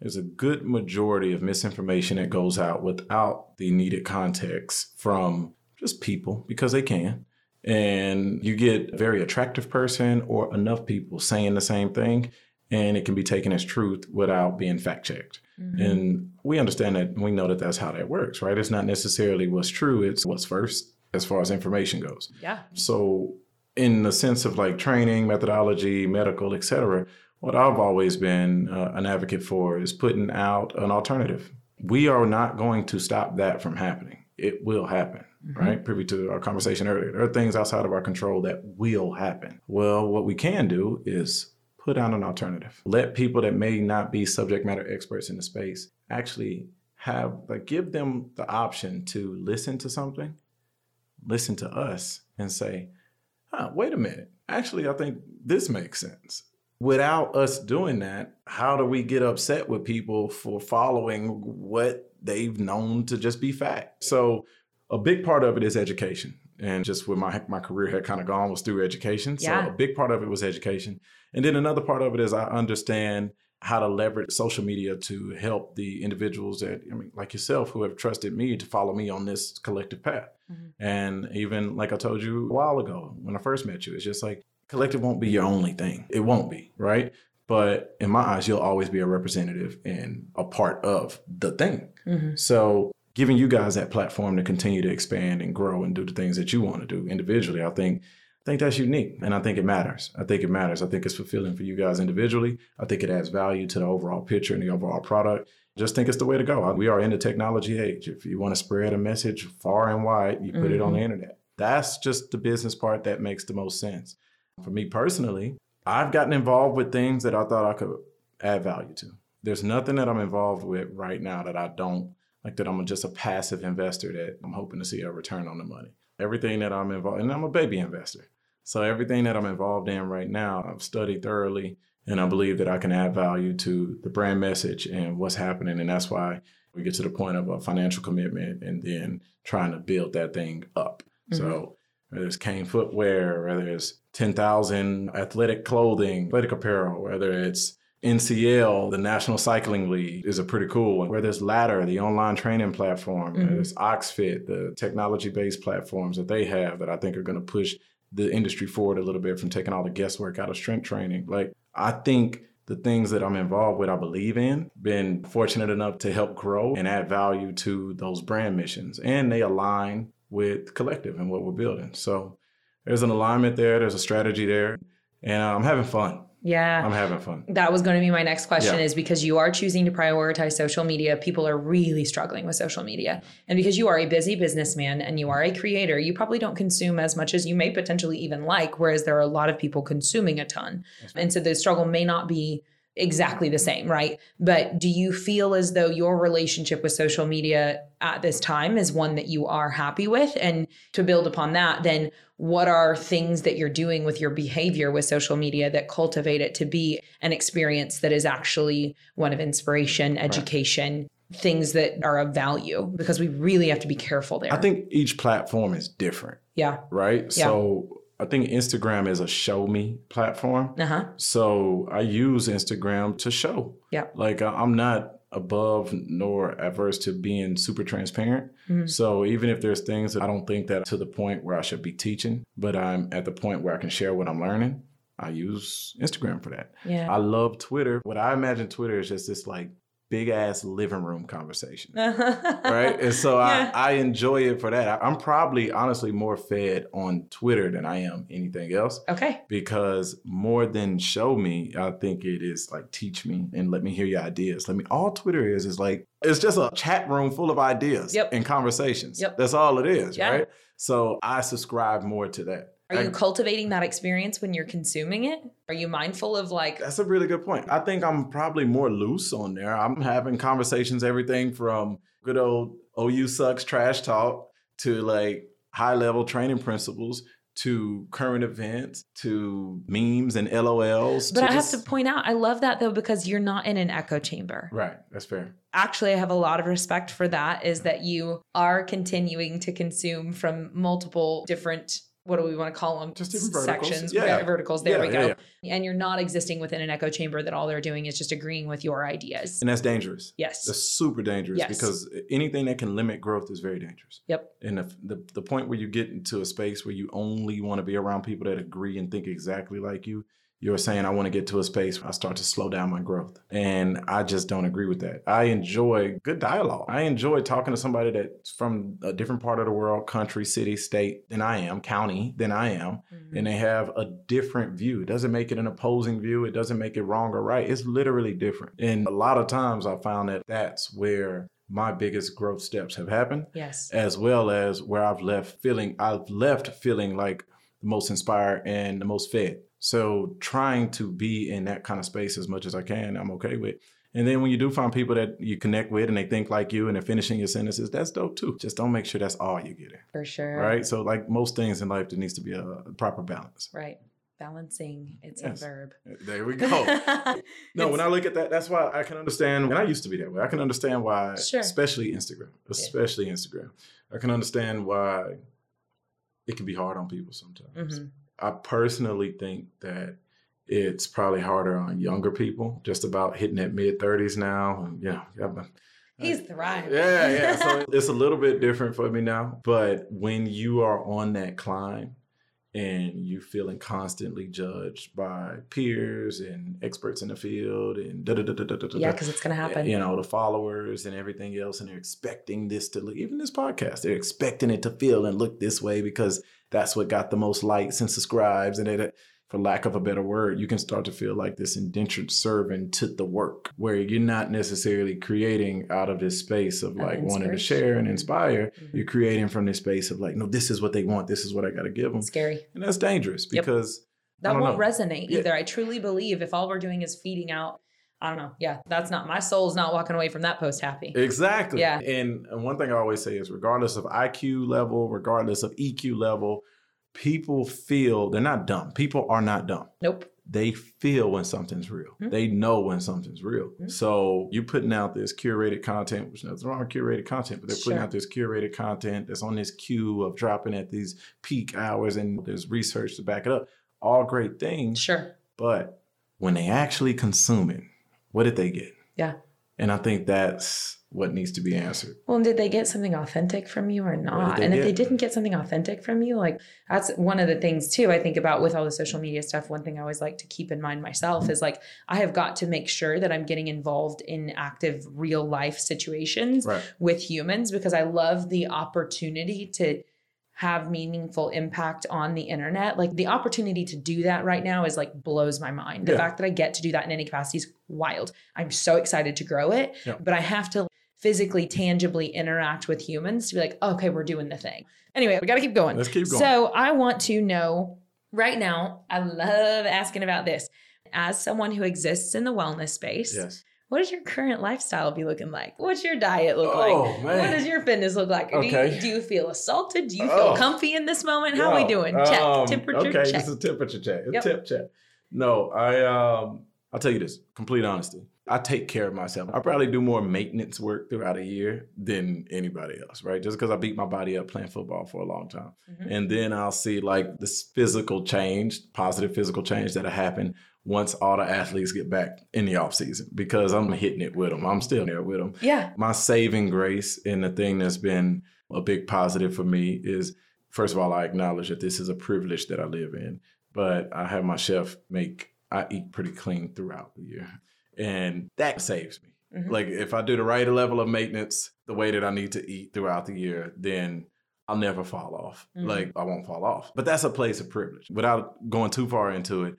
there's a good majority of misinformation that goes out without the needed context from just people because they can. And you get a very attractive person or enough people saying the same thing and it can be taken as truth without being fact checked. Mm-hmm. And we understand that we know that that's how that works, right? It's not necessarily what's true, it's what's first as far as information goes. Yeah. So, in the sense of like training, methodology, medical, etc., what I've always been uh, an advocate for is putting out an alternative. We are not going to stop that from happening. It will happen, mm-hmm. right? Privy to our conversation earlier. There are things outside of our control that will happen. Well, what we can do is put out an alternative. Let people that may not be subject matter experts in the space actually have, like, give them the option to listen to something, listen to us, and say, huh, wait a minute. Actually, I think this makes sense. Without us doing that, how do we get upset with people for following what they've known to just be fact? So a big part of it is education. And just where my my career had kind of gone was through education. So Yeah. a big part of it was education. And then another part of it is I understand how to leverage social media to help the individuals that I mean, like yourself, who have trusted me to follow me on this Kollective path. Mhm. And even like I told you a while ago when I first met you, it's just like Kollective won't be your only thing. It won't be, right? But in my eyes, you'll always be a representative and a part of the thing. Mhm. So giving you guys that platform to continue to expand and grow and do the things that you want to do individually, I think I think that's unique and I think it matters. I think it matters. I think it's fulfilling for you guys individually. I think it adds value to the overall picture and the overall product. Just think it's the way to go. We are in the technology age. If you want to spread a message far and wide, you put it on the mm-hmm. internet. That's just the business part that makes the most sense. For me personally, I've gotten involved with things that I thought I could add value to. There's nothing that I'm involved with right now that I don't like that I'm just a passive investor that I'm hoping to see a return on the money. Everything that I'm involved and I'm a baby investor. So everything that I'm involved in right now, I've studied thoroughly and I believe that I can add value to the brand message and what's happening. And that's why we get to the point of a financial commitment and then trying to build that thing up. Mm-hmm. So whether it's Kane footwear, whether it's 10,000 athletic clothing, athletic apparel, whether it's NCL, the National Cycling League, is a pretty cool one. Whether it's Ladder, the online training platform, Mhm. whether it's OxeFit, the technology based platforms that they have that I think are going to push the industry forward a little bit from taking all the guesswork out of strength training. Like, I think the things that I'm involved with, I believe in, been fortunate enough to help grow and add value to those brand missions. And they align with Kollective and what we're building. So there's an alignment there, there's a strategy there, and I'm having fun. Yeah. I'm having fun. that was going to be my next question Yeah. is because you are choosing to prioritize social media people are really struggling with social media and because you are a busy businessman and you are a creator you probably don't consume as much as you may potentially even like whereas there are a lot of people consuming a ton and so the struggle may not be exactly the same right but do you feel as though your relationship with social media at this time is one that you are happy with and to build upon that then what are things that you're doing with your behavior with social media that cultivate it to be an experience that is actually one of inspiration, education, things that are of value? Because we really have to be careful there. I think each platform is different, yeah. right? Yeah. So I think Instagram is a show me platform. Uh huh. So I use Instagram to show. Yeah. Like I'm not above nor averse to being super transparent. Mhm. So even if there's things that I don't think that to the point where I should be teaching, but I'm at the point where I can share what I'm learning, I use Instagram for that. Yeah. I love Twitter. What I imagine Twitter is just this like big ass living room conversation. right? And so Yeah. I, I enjoy it for that. I, I'm probably honestly more fed on Twitter than I am anything else okay. because more than show me, I think it is like teach me and let me hear your ideas. Let me all Twitter is is like it's just a chat room full of ideas Yep. and conversations. Yep. That's all it is, Yeah. right? So I subscribe more to that. Are you cultivating that experience when you're consuming it? Are you mindful of like, That's a really good point. I think I'm probably more loose on there. I'm having conversations, everything from good old oh, OU sucks trash talk to like high level training principles to current events to memes and LOLs. but I have to point out, I love that though, because you're not in an echo chamber. Right, that's fair. actually i have a lot of respect for that is that you are continuing to consume from multiple different what do we want to call them Just different verticals. sections Yeah. verticals there Yeah, we go yeah, and you're not existing within an echo chamber that all they're doing is just agreeing with your ideas And that's dangerous. yes That's super dangerous Yes. because anything that can limit growth is very dangerous. yep And the, the the point where you get into a space where you only want to be around people that agree and think exactly like you, you're saying I want to get to a space where I start to slow down my growth. And I just don't agree with that. I enjoy good dialogue. I enjoy talking to somebody that's from a different part of the world, country, city, state than I am, county than I am, and mm-hmm. they have a different view. It doesn't make it an opposing view. It doesn't make it wrong or right. It's literally different. And a lot of times I found that that's where my biggest growth steps have happened yes as well as where I've left feeling I've left feeling like the most inspired and the most fed. So trying to be in that kind of space as much as I can, I'm okay with. And then when you do find people that you connect with and they think like you and they're finishing your sentences, that's dope too. Just don't make sure that's all you're getting. for sure Right. So like most things in life, there needs to be a proper balance. right Balancing, it's Yes. a verb. There we go. No, when I look at that, that's why I can understand. And I used to be that way. I can understand why, Sure. especially Instagram, especially Instagram. I can understand why it can be hard on people sometimes. Mhm. I personally think that it's probably harder on younger people, just about hitting that mid thirties now. And you know, I've He's thriving. yeah, yeah. So it's a little bit different for me now. But when you are on that climb and you feeling constantly judged by peers and experts in the field and da da da da da da. yeah, because it's gonna eh, happen. You know, the followers and everything else, and they're expecting this to look, even this podcast, they're expecting it to feel and look this way because that's what got the most likes and subscribes. And they, for lack of a better word, you can start to feel like this indentured servant to the work where you're not necessarily creating out of this space of like wanting to share and inspire. Mhm. You're creating from this space of like, no, this is what they want. This is what I got to give them. Scary. And that's dangerous Yep. because I That won't know. resonate Yeah. either. I truly believe if all we're doing is feeding out, I don't know. Yeah, that's not my soul's not walking away from that post happy. Exactly. Yeah. And one thing I always say is regardless of IQ level, regardless of EQ level, people feel they're not dumb. People are not dumb. Nope. They feel when something's real. Mhm. They know when something's real. Mhm. So you're putting out this curated content, which nothing's wrong with curated content, but they're putting Sure. out this curated content that's on this queue of dropping at these peak hours and there's research to back it up. All great things. Sure. But when they actually consume it, what did they get? Yeah. And I think that's what needs to be answered. Well, and did they get something authentic from you or not? And if they didn't get something authentic from you, like that's one of the things too. I think about with all the social media stuff. One thing I always like to keep in mind myself is like I have got to make sure that I'm getting involved in active real life situations Right. with humans because I love the opportunity to have meaningful impact on the internet. Like the opportunity to do that right now is like blows my mind. The Yeah. fact that I get to do that in any capacity is wild. I'm so excited to grow it, Yeah. but I have to physically, tangibly interact with humans to be like, okay, we're doing the thing. Anyway, we got to keep going. Let's keep going. So I want to know right now, I love asking about this. As someone who exists in the wellness space, yes. What does your current lifestyle be looking like? What's your diet look Oh, like? man. What does your fitness look like? Do, you, do you feel assaulted? Do you feel Oh. comfy in this moment? How are we doing? Check. Um, Temperature okay, check. this is a temperature check. A Yep. tip check. No, I um I'll tell you this, complete honesty. I take care of myself. I probably do more maintenance work throughout a year than anybody else, right? Just because I beat my body up playing football for a long time. Mhm. And then I'll see like this physical change, positive physical change that'll happen once all the athletes get back in the off season because I'm hitting it with them. I'm still there with them. Yeah. My saving grace and the thing that's been a big positive for me is first of all, I acknowledge that this is a privilege that I live in, but I have my chef make, I eat pretty clean throughout the year. And that saves me. Mhm. Like if I do the right level of maintenance, the way that I need to eat throughout the year, then I'll never fall off. Mhm. Like I won't fall off. But that's a place of privilege. Without going too far into it,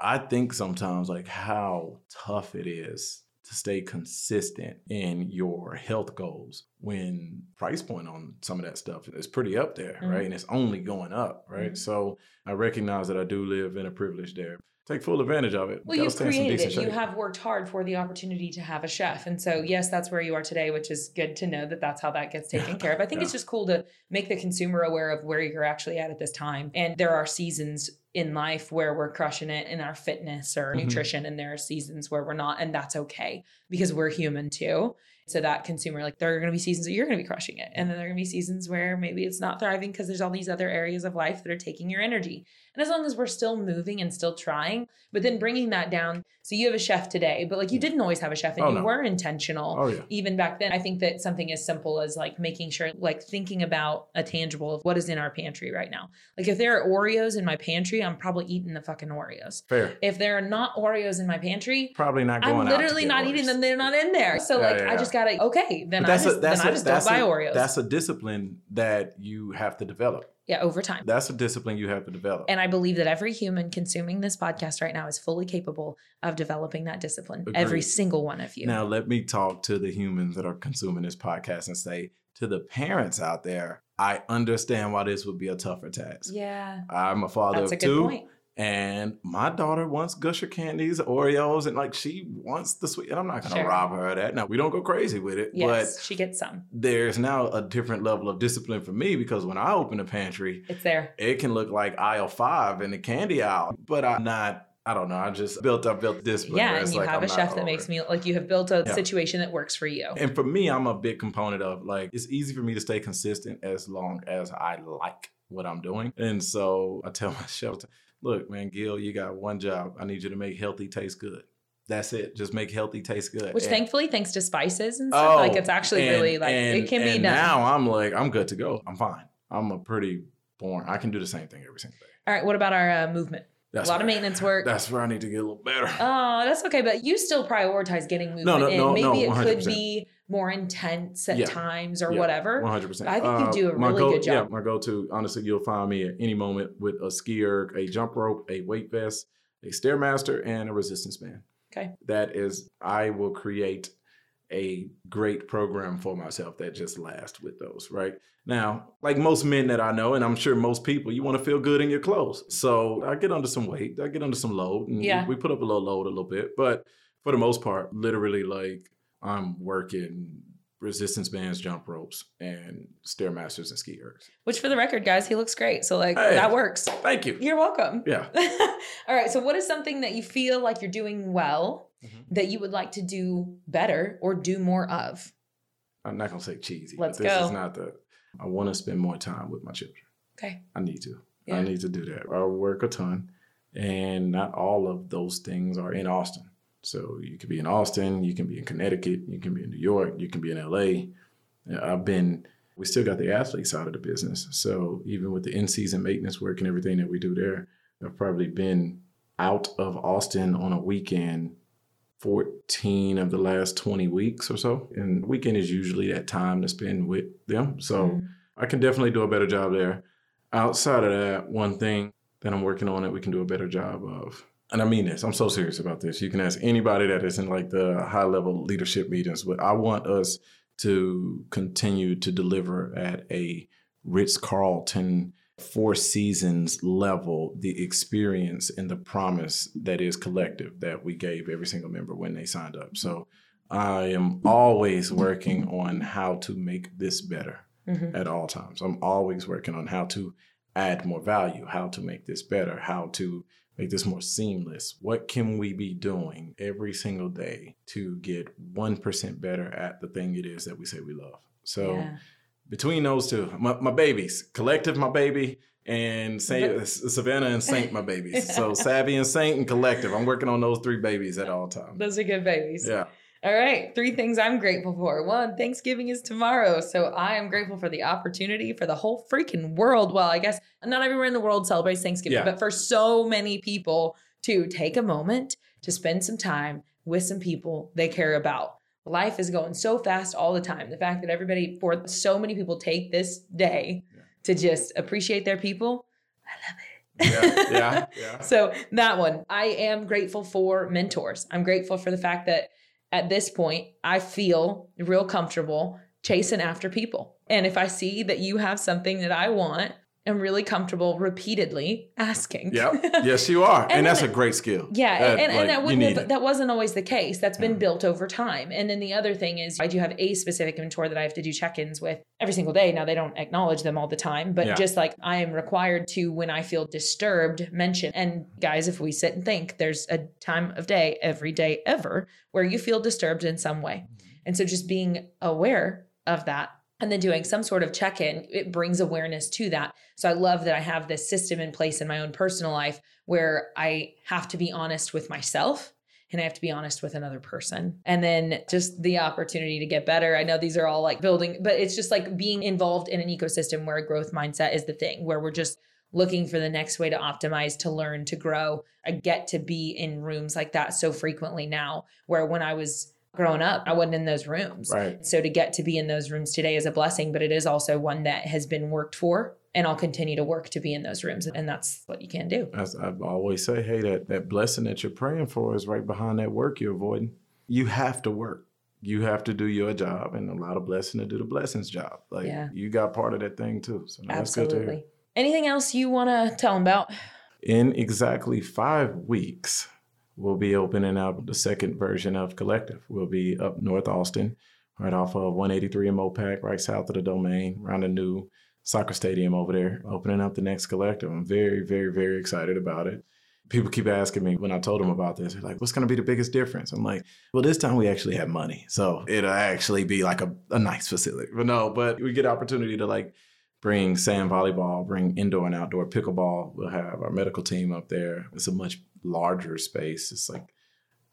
I think sometimes like how tough it is to stay consistent in your health goals when price point on some of that stuff is pretty up there, Mhm. right? And it's only going up, right? Mhm. So I recognize that I do live in a privilege there. Take full advantage of it. Well, you've stay in some created it. decent You have worked hard for the opportunity to have a chef. And so, yes, that's where you are today, which is good to know that that's how that gets taken care of. I think it's just cool to make the consumer aware of where you're actually at at this time. And there are seasons in life where we're crushing it in our fitness or Mhm. nutrition, and there are seasons where we're not. And that's okay because we're human too. So, that consumer, like, there are going to be seasons that you're going to be crushing it. And then there are going to be seasons where maybe it's not thriving because there's all these other areas of life that are taking your energy. And as long as we're still moving and still trying, but then bringing that down. So you have a chef today, but like you didn't always have a chef and Oh, you no. were intentional. Oh yeah. Even back then, I think that something as simple as like making sure, like thinking about a tangible of what is in our pantry right now. Like if there are Oreos in my pantry, I'm probably eating the fucking Oreos. Fair. If there are not Oreos in my pantry, Probably not going I'm literally not Oreos. eating them. They're not in there. So Yeah, like yeah, I just gotta okay. Then I just, a then I a just don't that's buy a, Oreos. that's a discipline that you have to develop. Yeah, over time. That's a discipline you have to develop. And I believe that every human consuming this podcast right now is fully capable of developing that discipline. Every single one of you. Now, let me talk to the humans that are consuming this podcast and say to the parents out there, I understand why this would be a tougher task. yeah, I'm a father that's a of good two, point. And my daughter wants Gusher candies, Oreos, and like she wants the sweet. And I'm not gonna Sure. rob her of that. Now we don't go crazy with it, Yes, she gets some. there's now a different level of discipline for me because when I open the pantry, It's there. it can look like aisle five in the candy aisle. But I'm not. I don't know. I just built up built discipline. Yeah, and you like have I'm a chef that makes me like you have built a Yeah. situation that works for you. And for me, I'm a big component of like it's easy for me to stay consistent as long as I like what I'm doing. And so I tell my chef, look, man, Gil, you got one job. I need you to make healthy taste good. That's it. Just make healthy taste good. Which And- thankfully, thanks to spices and stuff, like it's actually Oh, and- really like and- it can be done. Now I'm like, I'm good to go. I'm fine. I'm a pretty born. I can do the same thing every single day. All right, what about our uh, movement? That's a lot of maintenance work. That's where I need to get a little better. Oh, that's okay, but you still prioritize getting movement no, in. no, Maybe no, it could be more intense at Yeah. times or Yeah, whatever. 100%. I think you do a uh, my really go- good job. Yeah, my go-to, honestly, you'll find me at any moment with a skier, a jump rope, a weight vest, a stairmaster, and a resistance band. Okay. That is, I will create a great program for myself that just lasts with those, right? Now, like most men that I know, and I'm sure most people, you want to feel good in your clothes. So I get under some weight, I get under some load, and Yeah. we put up a little load a little bit. But for the most part, literally, like I'm working resistance bands, jump ropes, and stairmasters and ski ergs. Which, for the record, guys, he looks great. So like Hey. that works. Thank you. You're welcome. Yeah. All right. So, what is something that you feel like you're doing well Mhm. that you would like to do better or do more of? I'm not gonna say cheesy. Let's but this go. is not the. I want to spend more time with my children. Okay. I need to. Yeah. I need to do that. I work a ton, and not all of those things are in Austin. So you can be in Austin, you can be in Connecticut, you can be in New York, you can be in LA. I've been. We still got the athlete side of the business. So even with the in-season maintenance work and everything that we do there, I've probably been out of Austin on a weekend 14 of the last 20 weeks or so. And weekend is usually that time to spend with them. So Mhm. I can definitely do a better job there. Outside of that, one thing that I'm working on that we can do a better job of, and I mean this, I'm so serious about this. You can ask anybody that is in like the high level leadership meetings, but I want us to continue to deliver at a Ritz Carlton Four Seasons level the experience and the promise that is Kollective that we gave every single member when they signed up. So I am always working on how to make this better Mhm. at all times. I'm always working on how to add more value, how to make this better, how to make this more seamless. What can we be doing every single day to get 1% better at the thing it is that we say we love? So Yeah. between those two, my, my babies, Kollective, my baby, and Saint, Savannah and Saint, my babies. So Savvy and Saint and Kollective. I'm working on those three babies at all times. Those are good babies. Yeah. All right. Three things I'm grateful for. One, Thanksgiving is tomorrow. So I am grateful for the opportunity for the whole freaking world. Well, I guess not everywhere in the world celebrates Thanksgiving, Yeah. but for so many people to take a moment to spend some time with some people they care about. Life is going so fast all the time. The fact that everybody, for so many people, take this day Yeah. to just appreciate their people. I love it. Yeah. Yeah. Yeah. So that one, I am grateful for mentors. I'm grateful for the fact that at this point, I feel real comfortable chasing after people. And if I see that you have something that I want, I'm really comfortable repeatedly asking. Yep. Yes, you are. And, And that's a great skill. Yeah, That, and, and like, that wouldn't have, that wasn't always the case. That's been Yeah. built over time. And then the other thing is I do have a specific mentor that I have to do check-ins with every single day. Now they don't acknowledge them all the time, but Yeah. just like I am required to when I feel disturbed mention. And guys, if we sit and think, there's a time of day every day ever where you feel disturbed in some way. Mm-hmm. And so just being aware of that and then doing some sort of check in, it brings awareness to that. So I love that I have this system in place in my own personal life where I have to be honest with myself and I have to be honest with another person. And then just the opportunity to get better. I know these are all like building, but it's just like being involved in an ecosystem where a growth mindset is the thing, where we're just looking for the next way to optimize, to learn, to grow. I get to be in rooms like that so frequently now, where when I was growing uh-huh. up, I wasn't in those rooms. Right. So to get to be in those rooms today is a blessing, but it is also one that has been worked for. And I'll continue to work to be in those rooms. And that's what you can do. As I always say, hey, that, that blessing that you're praying for is right behind that work you're avoiding. You have to work. You have to do your job and a lot of blessing to do the blessings job. Like Yeah. you got part of that thing too. So no, that's good to hear. Absolutely. Anything else you want to tell them about? in exactly five weeks, we'll be opening up the second version of Kollective. We'll be up North Austin, right off of 183 and Mopac, right south of the domain, around the new soccer stadium over there, opening up the next Kollective. I'm very, very, very excited about it people keep asking me when I told them about this, they're like, what's going to be the biggest difference? I'm like, well, this time we actually have money. So it'll actually be like a, a nice facility. But no, but we get opportunity to like bring sand volleyball, bring indoor and outdoor pickleball. We'll have our medical team up there. It's a much larger space. It's like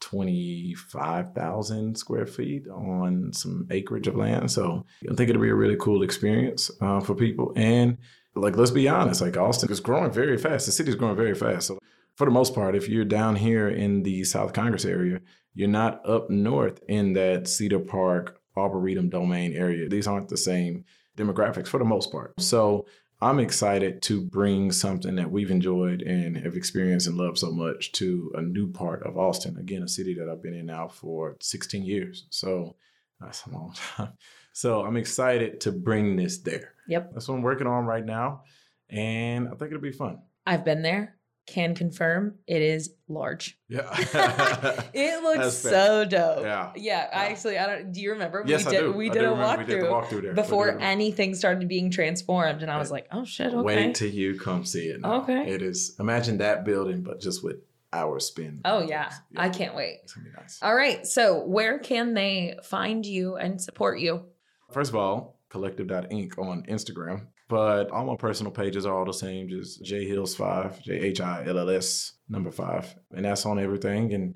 25,000 square feet on some acreage of land. So I think it'll be a really cool experience uh, for people. And like, let's be honest, like Austin is growing very fast. The city's growing very fast. So for the most part, if you're down here in the South Congress area, you're not up north in that Cedar Park, Arboretum domain area. These aren't the same demographics for the most part. So I'm excited to bring something that we've enjoyed and have experienced and loved so much to a new part of Austin. Again, a city that I've been in now for 16 years. So that's a long time. So I'm excited to bring this there. Yep. That's what I'm working on right now. And I think it'll be fun. I've been there can confirm it is large. Yeah. it looks so dope. Yeah. Yeah. I actually I don't do you remember? Yes, we did I do. we did a we did walkthrough walkthrough there. before We did a- anything started being transformed and I was like, oh shit, okay. Wait till you come see it. Now. Okay. It is imagine that building, but just with our spin. oh yeah. I can't wait. It's gonna be nice. All right. So where can they find you and support you? First of all, kollective.inc on Instagram. But all my personal pages are all the same, just J Hills five, J H I L L S number five. And that's on everything. And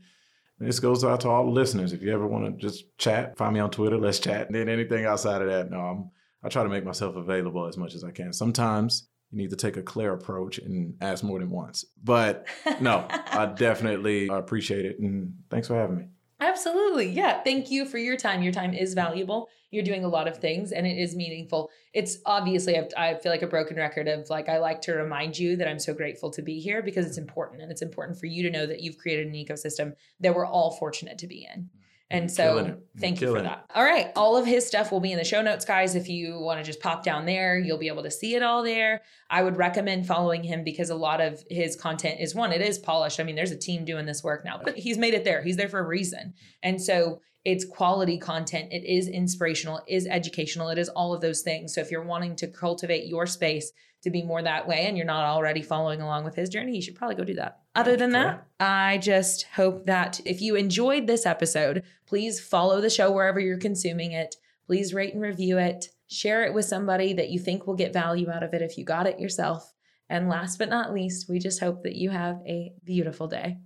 this goes out to all the listeners. If you ever want to just chat, find me on Twitter, let's chat. And then anything outside of that, no, I'm I try to make myself available as much as I can. Sometimes you need to take a clear approach and ask more than once. But no, I definitely appreciate it. And thanks for having me. Absolutely. Yeah. Mm-hmm. Thank you for your time. Your time is valuable. You're mm-hmm. doing a lot of things and it is meaningful. It's obviously, I've, I feel like a broken record of like, I like to remind you that I'm so grateful to be here because it's mm-hmm. important. And it's important for you to know that you've created an ecosystem that we're all fortunate to be in. And so thank you for it. that. All right. All of his stuff will be in the show notes, guys. If you want to just pop down there, you'll be able to see it all there. I would recommend following him because a lot of his content is one, it is polished. I mean, there's a team doing this work now, but he's made it there. He's there for a reason. And so it's quality content. It is inspirational, it is educational, it is all of those things. So if you're wanting to cultivate your space to be more that way and you're not already following along with his journey, you should probably go do that. Other than that, I just hope that if you enjoyed this episode, please follow the show wherever you're consuming it. Please rate and review it. Share it with somebody that you think will get value out of it if you got it yourself. And last but not least, we just hope that you have a beautiful day.